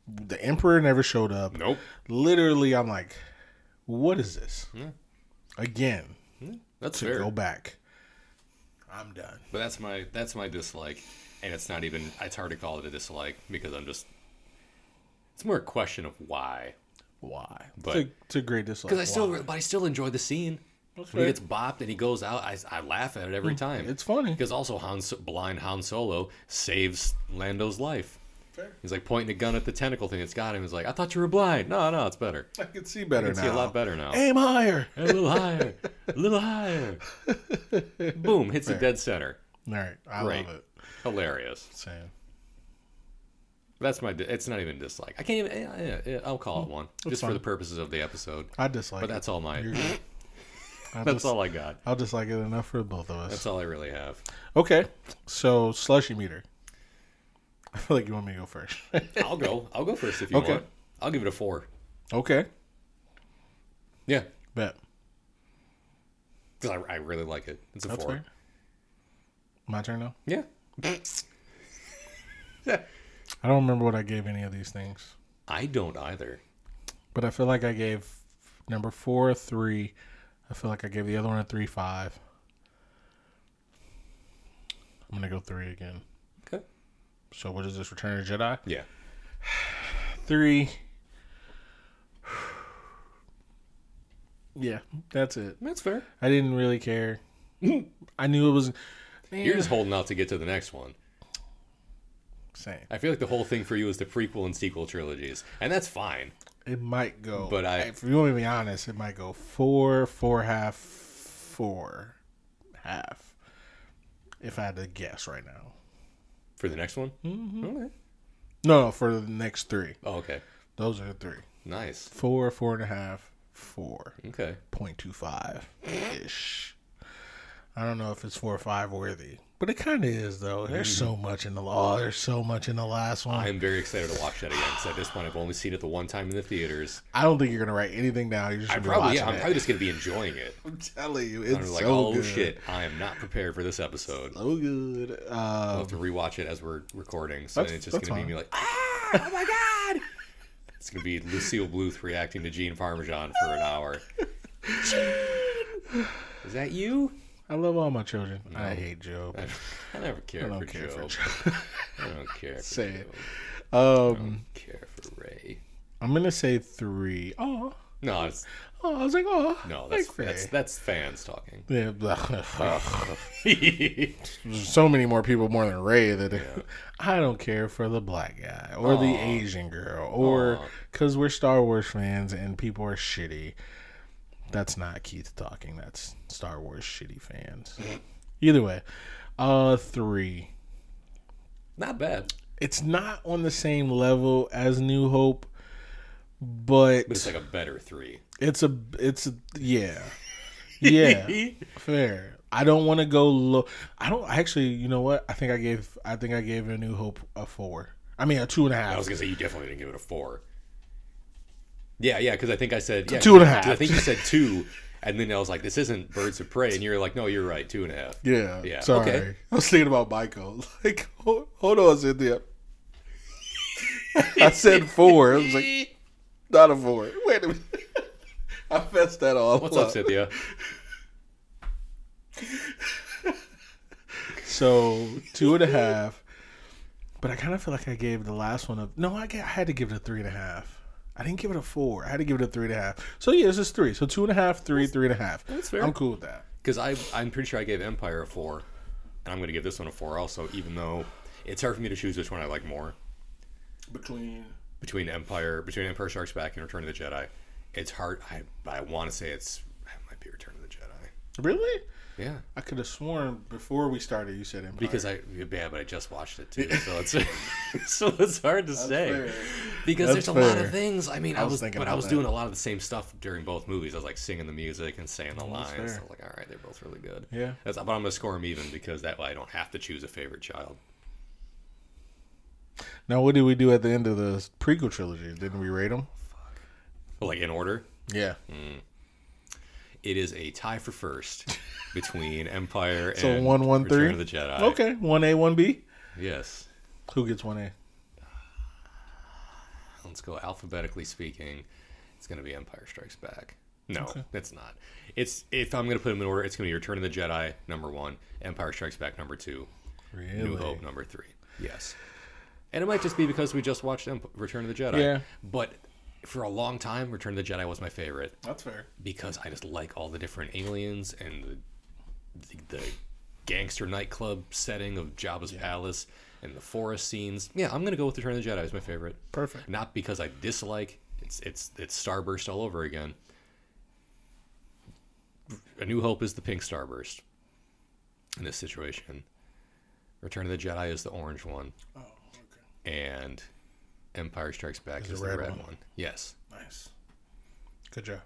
The Emperor never showed up. Nope. Literally, I'm like, what is this? Yeah. Again, hmm. That's to fair. go back. I'm done. But that's my that's my dislike, and it's not even. It's hard to call it a dislike because I'm just. It's more a question of why. Why? But- it's, a, it's a great dislike. Because I still, Why? but I still enjoy the scene. That's When he gets bopped and he goes out, I, I laugh at it every mm, time. It's funny. Because also Han, blind Han Solo saves Lando's life. Fair. He's like pointing a gun at the tentacle thing that's got him. He's like, I thought you were blind. No, no, it's better. I can see better I can now. see a lot better now. Aim higher. A little higher, a little higher. Boom! Hits the dead center. All right, I Great. love it. Hilarious. Same. That's my. It's not even dislike. I can't even. yeah, yeah, I'll call it mm, one, just for the purposes of the episode. I dislike. But that's all my. That's just, all I got. I'll just like it enough for both of us. That's all I really have. Okay, so slushy meter. I feel like you want me to go first. I'll go. I'll go first if you Okay. want. I'll give it a four. okay, Yeah, bet. because I, I really like it. It's a That's four. fair. My turn now. Yeah. I don't remember what I gave any of these things, I don't either. but I feel like I gave number four a three. I feel like I gave the other one a three five. I'm gonna go three again. Okay. So what is this? Return of the Jedi. Yeah. Three. Yeah, that's it. That's fair. I didn't really care. I knew it was. You're just holding out to get to the next one. same. I feel like the whole thing for you is the prequel and sequel trilogies, and that's fine. It might go, But I- if you want to be honest, it might go four, four half, four half. If I had to guess right now, For the next one? Mm-hmm. Okay. no, no, for the next three, Oh, okay. those are the three. Nice. Four, four and a half, four Okay. point two five ish. I don't know if it's four or five worthy, but it kind of is though. There's so much in the law. There's so much in the last one. I'm very excited to watch that again because at this point I've only seen it the one time in the theaters. I don't think you're gonna write anything down. You're just I probably, yeah, I'm it. probably just going to be enjoying it. I'm telling you, it's like, so oh good. shit, I am not prepared for this episode. so good. I'll Um, have to rewatch it as we're recording, so then it's just going to be me like, ah, oh my god! It's going to be Lucille Bluth reacting to Gene Parmesan for an hour. Gene! Is that you? I love all my children. I hate Gob. I, I never care, I don't for care for Gob. I don't care for Say it. Joe. I Um, don't care for Rey. I'm gonna say three. Oh, No, it's oh, I was like, oh, no, like that's that's, fans talking. Yeah. There's so many more people more than Rey that I don't care for the black guy or the Asian girl or because we're Star Wars fans and people are shitty. That's not Keith talking. That's Star Wars shitty fans. Either way, uh, three. Not bad, It's not on the same level as New Hope, but, but it's like a better three. it's a it's a yeah yeah fair. I don't want to go low. I don't actually. You know what? I think I gave. I think I gave A New Hope a four. I mean a two and a half. I was gonna say you definitely didn't give it a four. Yeah, yeah, because I think I said yeah, Two and a half. I think you said two, and then I was like, "This isn't Birds of Prey," and you're like, "No, you're right, two and a half." yeah. Yeah, Sorry. okay. I was thinking about Michael. Like, hold, hold on, Cynthia. I said four. I was like, not a four. Wait a minute. I messed that all What's up, Cynthia? So two and a half. But I kind of feel like I gave the last one a no. I, I had to give it a three and a half. I didn't give it a four. I had to give it a three and a half. So yeah, this is three. So two and a half, three, three and a half. That's fair. I'm cool with that. Because I I'm pretty sure I gave Empire a four, and I'm gonna give this one a four also, even though it's hard for me to choose which one I like more Between between Empire, between Empire Strikes Back and Return of the Jedi. It's hard. I I want to say it's it might be Return of the Jedi. really, Yeah. I could have sworn before we started you said Empire. Because I yeah, but I just watched it too, so it's so it's hard to say. fair. Because That's there's a lot of things. I mean, I I was, was thinking but I was that. doing a lot of the same stuff during both movies. I was like singing the music and saying the That's lines. fair. I was like, all right, they're both really good. Yeah. That's, but I'm gonna score them even because that way I don't have to choose a favorite child. now, what did we do at the end of the prequel trilogy? Didn't we rate them? Well, like in order, Yeah. Hmm. It is a tie for first between Empire So and one, one, Return three? of the Jedi. Okay, one A, one B. Yes. Who gets one A? Let's go alphabetically speaking. It's gonna be Empire Strikes Back. No, Okay. it's not. It's if I'm gonna put them in order, it's gonna be Return of the Jedi number one, Empire Strikes Back number two, Really? New Hope number three. Yes, and it might just be because we just watched Return of the Jedi. Yeah. but for a long time, Return of the Jedi was my favorite That's fair. because I just like all the different aliens and the the, the gangster nightclub setting of Jabba's palace and the forest scenes. Yeah, I'm gonna go with Return of the Jedi as my favorite. Perfect. Not because I dislike it's it's it's Starburst all over again. A New Hope is the pink Starburst in this situation. Return of the Jedi is the orange one, Oh, okay. and Empire Strikes Back Is is, the red red one. one. Yes. Nice. Good job.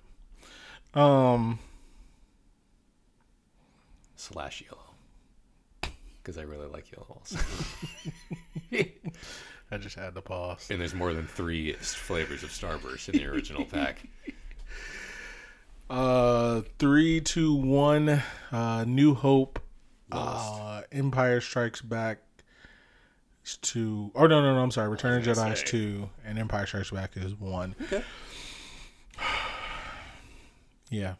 Um, Slash yellow. Because I really like yellow also. I just had to pause. and there's more than three flavors of Starburst in the original pack. Uh, three, two, one. Uh, New Hope. Lost. Uh, Empire Strikes Back. Is two. Or no, no, no. I'm sorry. Return of Jedi gonna is two, and Empire Strikes Back is one. Okay. Yeah,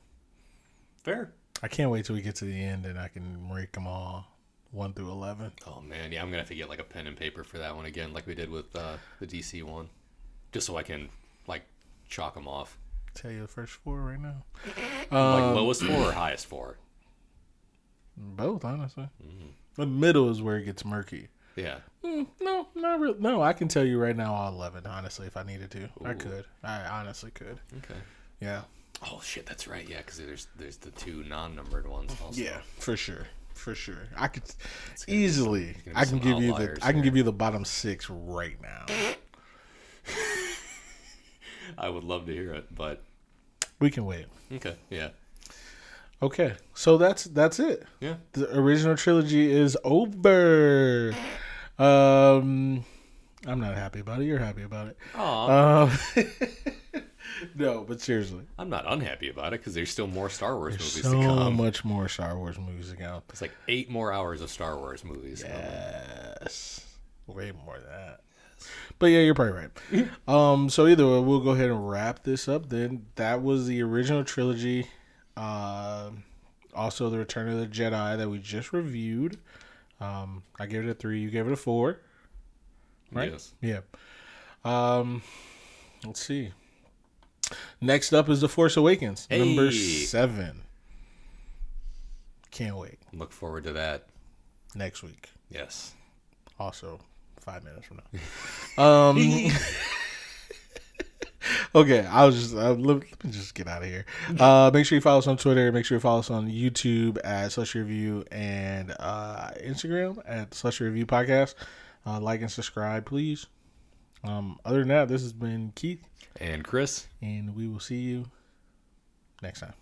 Fair. I can't wait till we get to the end and I can rank them all one through eleven. Oh man, yeah, I'm gonna have to get like a pen and paper for that one again, like we did with uh, the DC one, just so I can like chalk them off. Tell you the first four right now. like Um, lowest four or highest four. Both, honestly. Mm-hmm. The middle is where it gets murky. Yeah. Mm, no, not real. No, I can tell you right now all eleven. Honestly, if I needed to, I could. I honestly could. Okay. Yeah. Oh shit, that's right. Yeah, because there's there's the two non-numbered ones also. Yeah, for sure, for sure. I could easily. be I can give you the. outliers I can give you the bottom six right now. I would love to hear it, but We can wait. okay. Yeah. Okay, so that's that's it. Yeah. The original trilogy is over. Um, I'm not happy about it. You're happy about it. Aw, Um, no, but seriously, I'm not unhappy about it because there's still more Star Wars there's movies so to come. much more Star Wars movies to come. It's like eight more hours of Star Wars movies. coming. Yes, way more than that. But yeah, you're probably right. um, so either way, we'll go ahead and wrap this up. Then that was the original trilogy. Um, also, the Return of the Jedi that we just reviewed. Um, I gave it a three. You gave it a four. Right? Yes. Yeah. Um, let's see. Next up is The Force Awakens, number seven. Can't wait. Look forward to that. Next week. Yes. Also, five minutes from now. Um. okay, I was just uh, let, let me just get out of here. Uh, make sure you follow us on Twitter. Make sure you follow us on YouTube at Slush Review and uh, Instagram at Slush Review Podcast. Uh, like and subscribe, please. Um, other than that, this has been Keith, And Chris. and we will see you next time.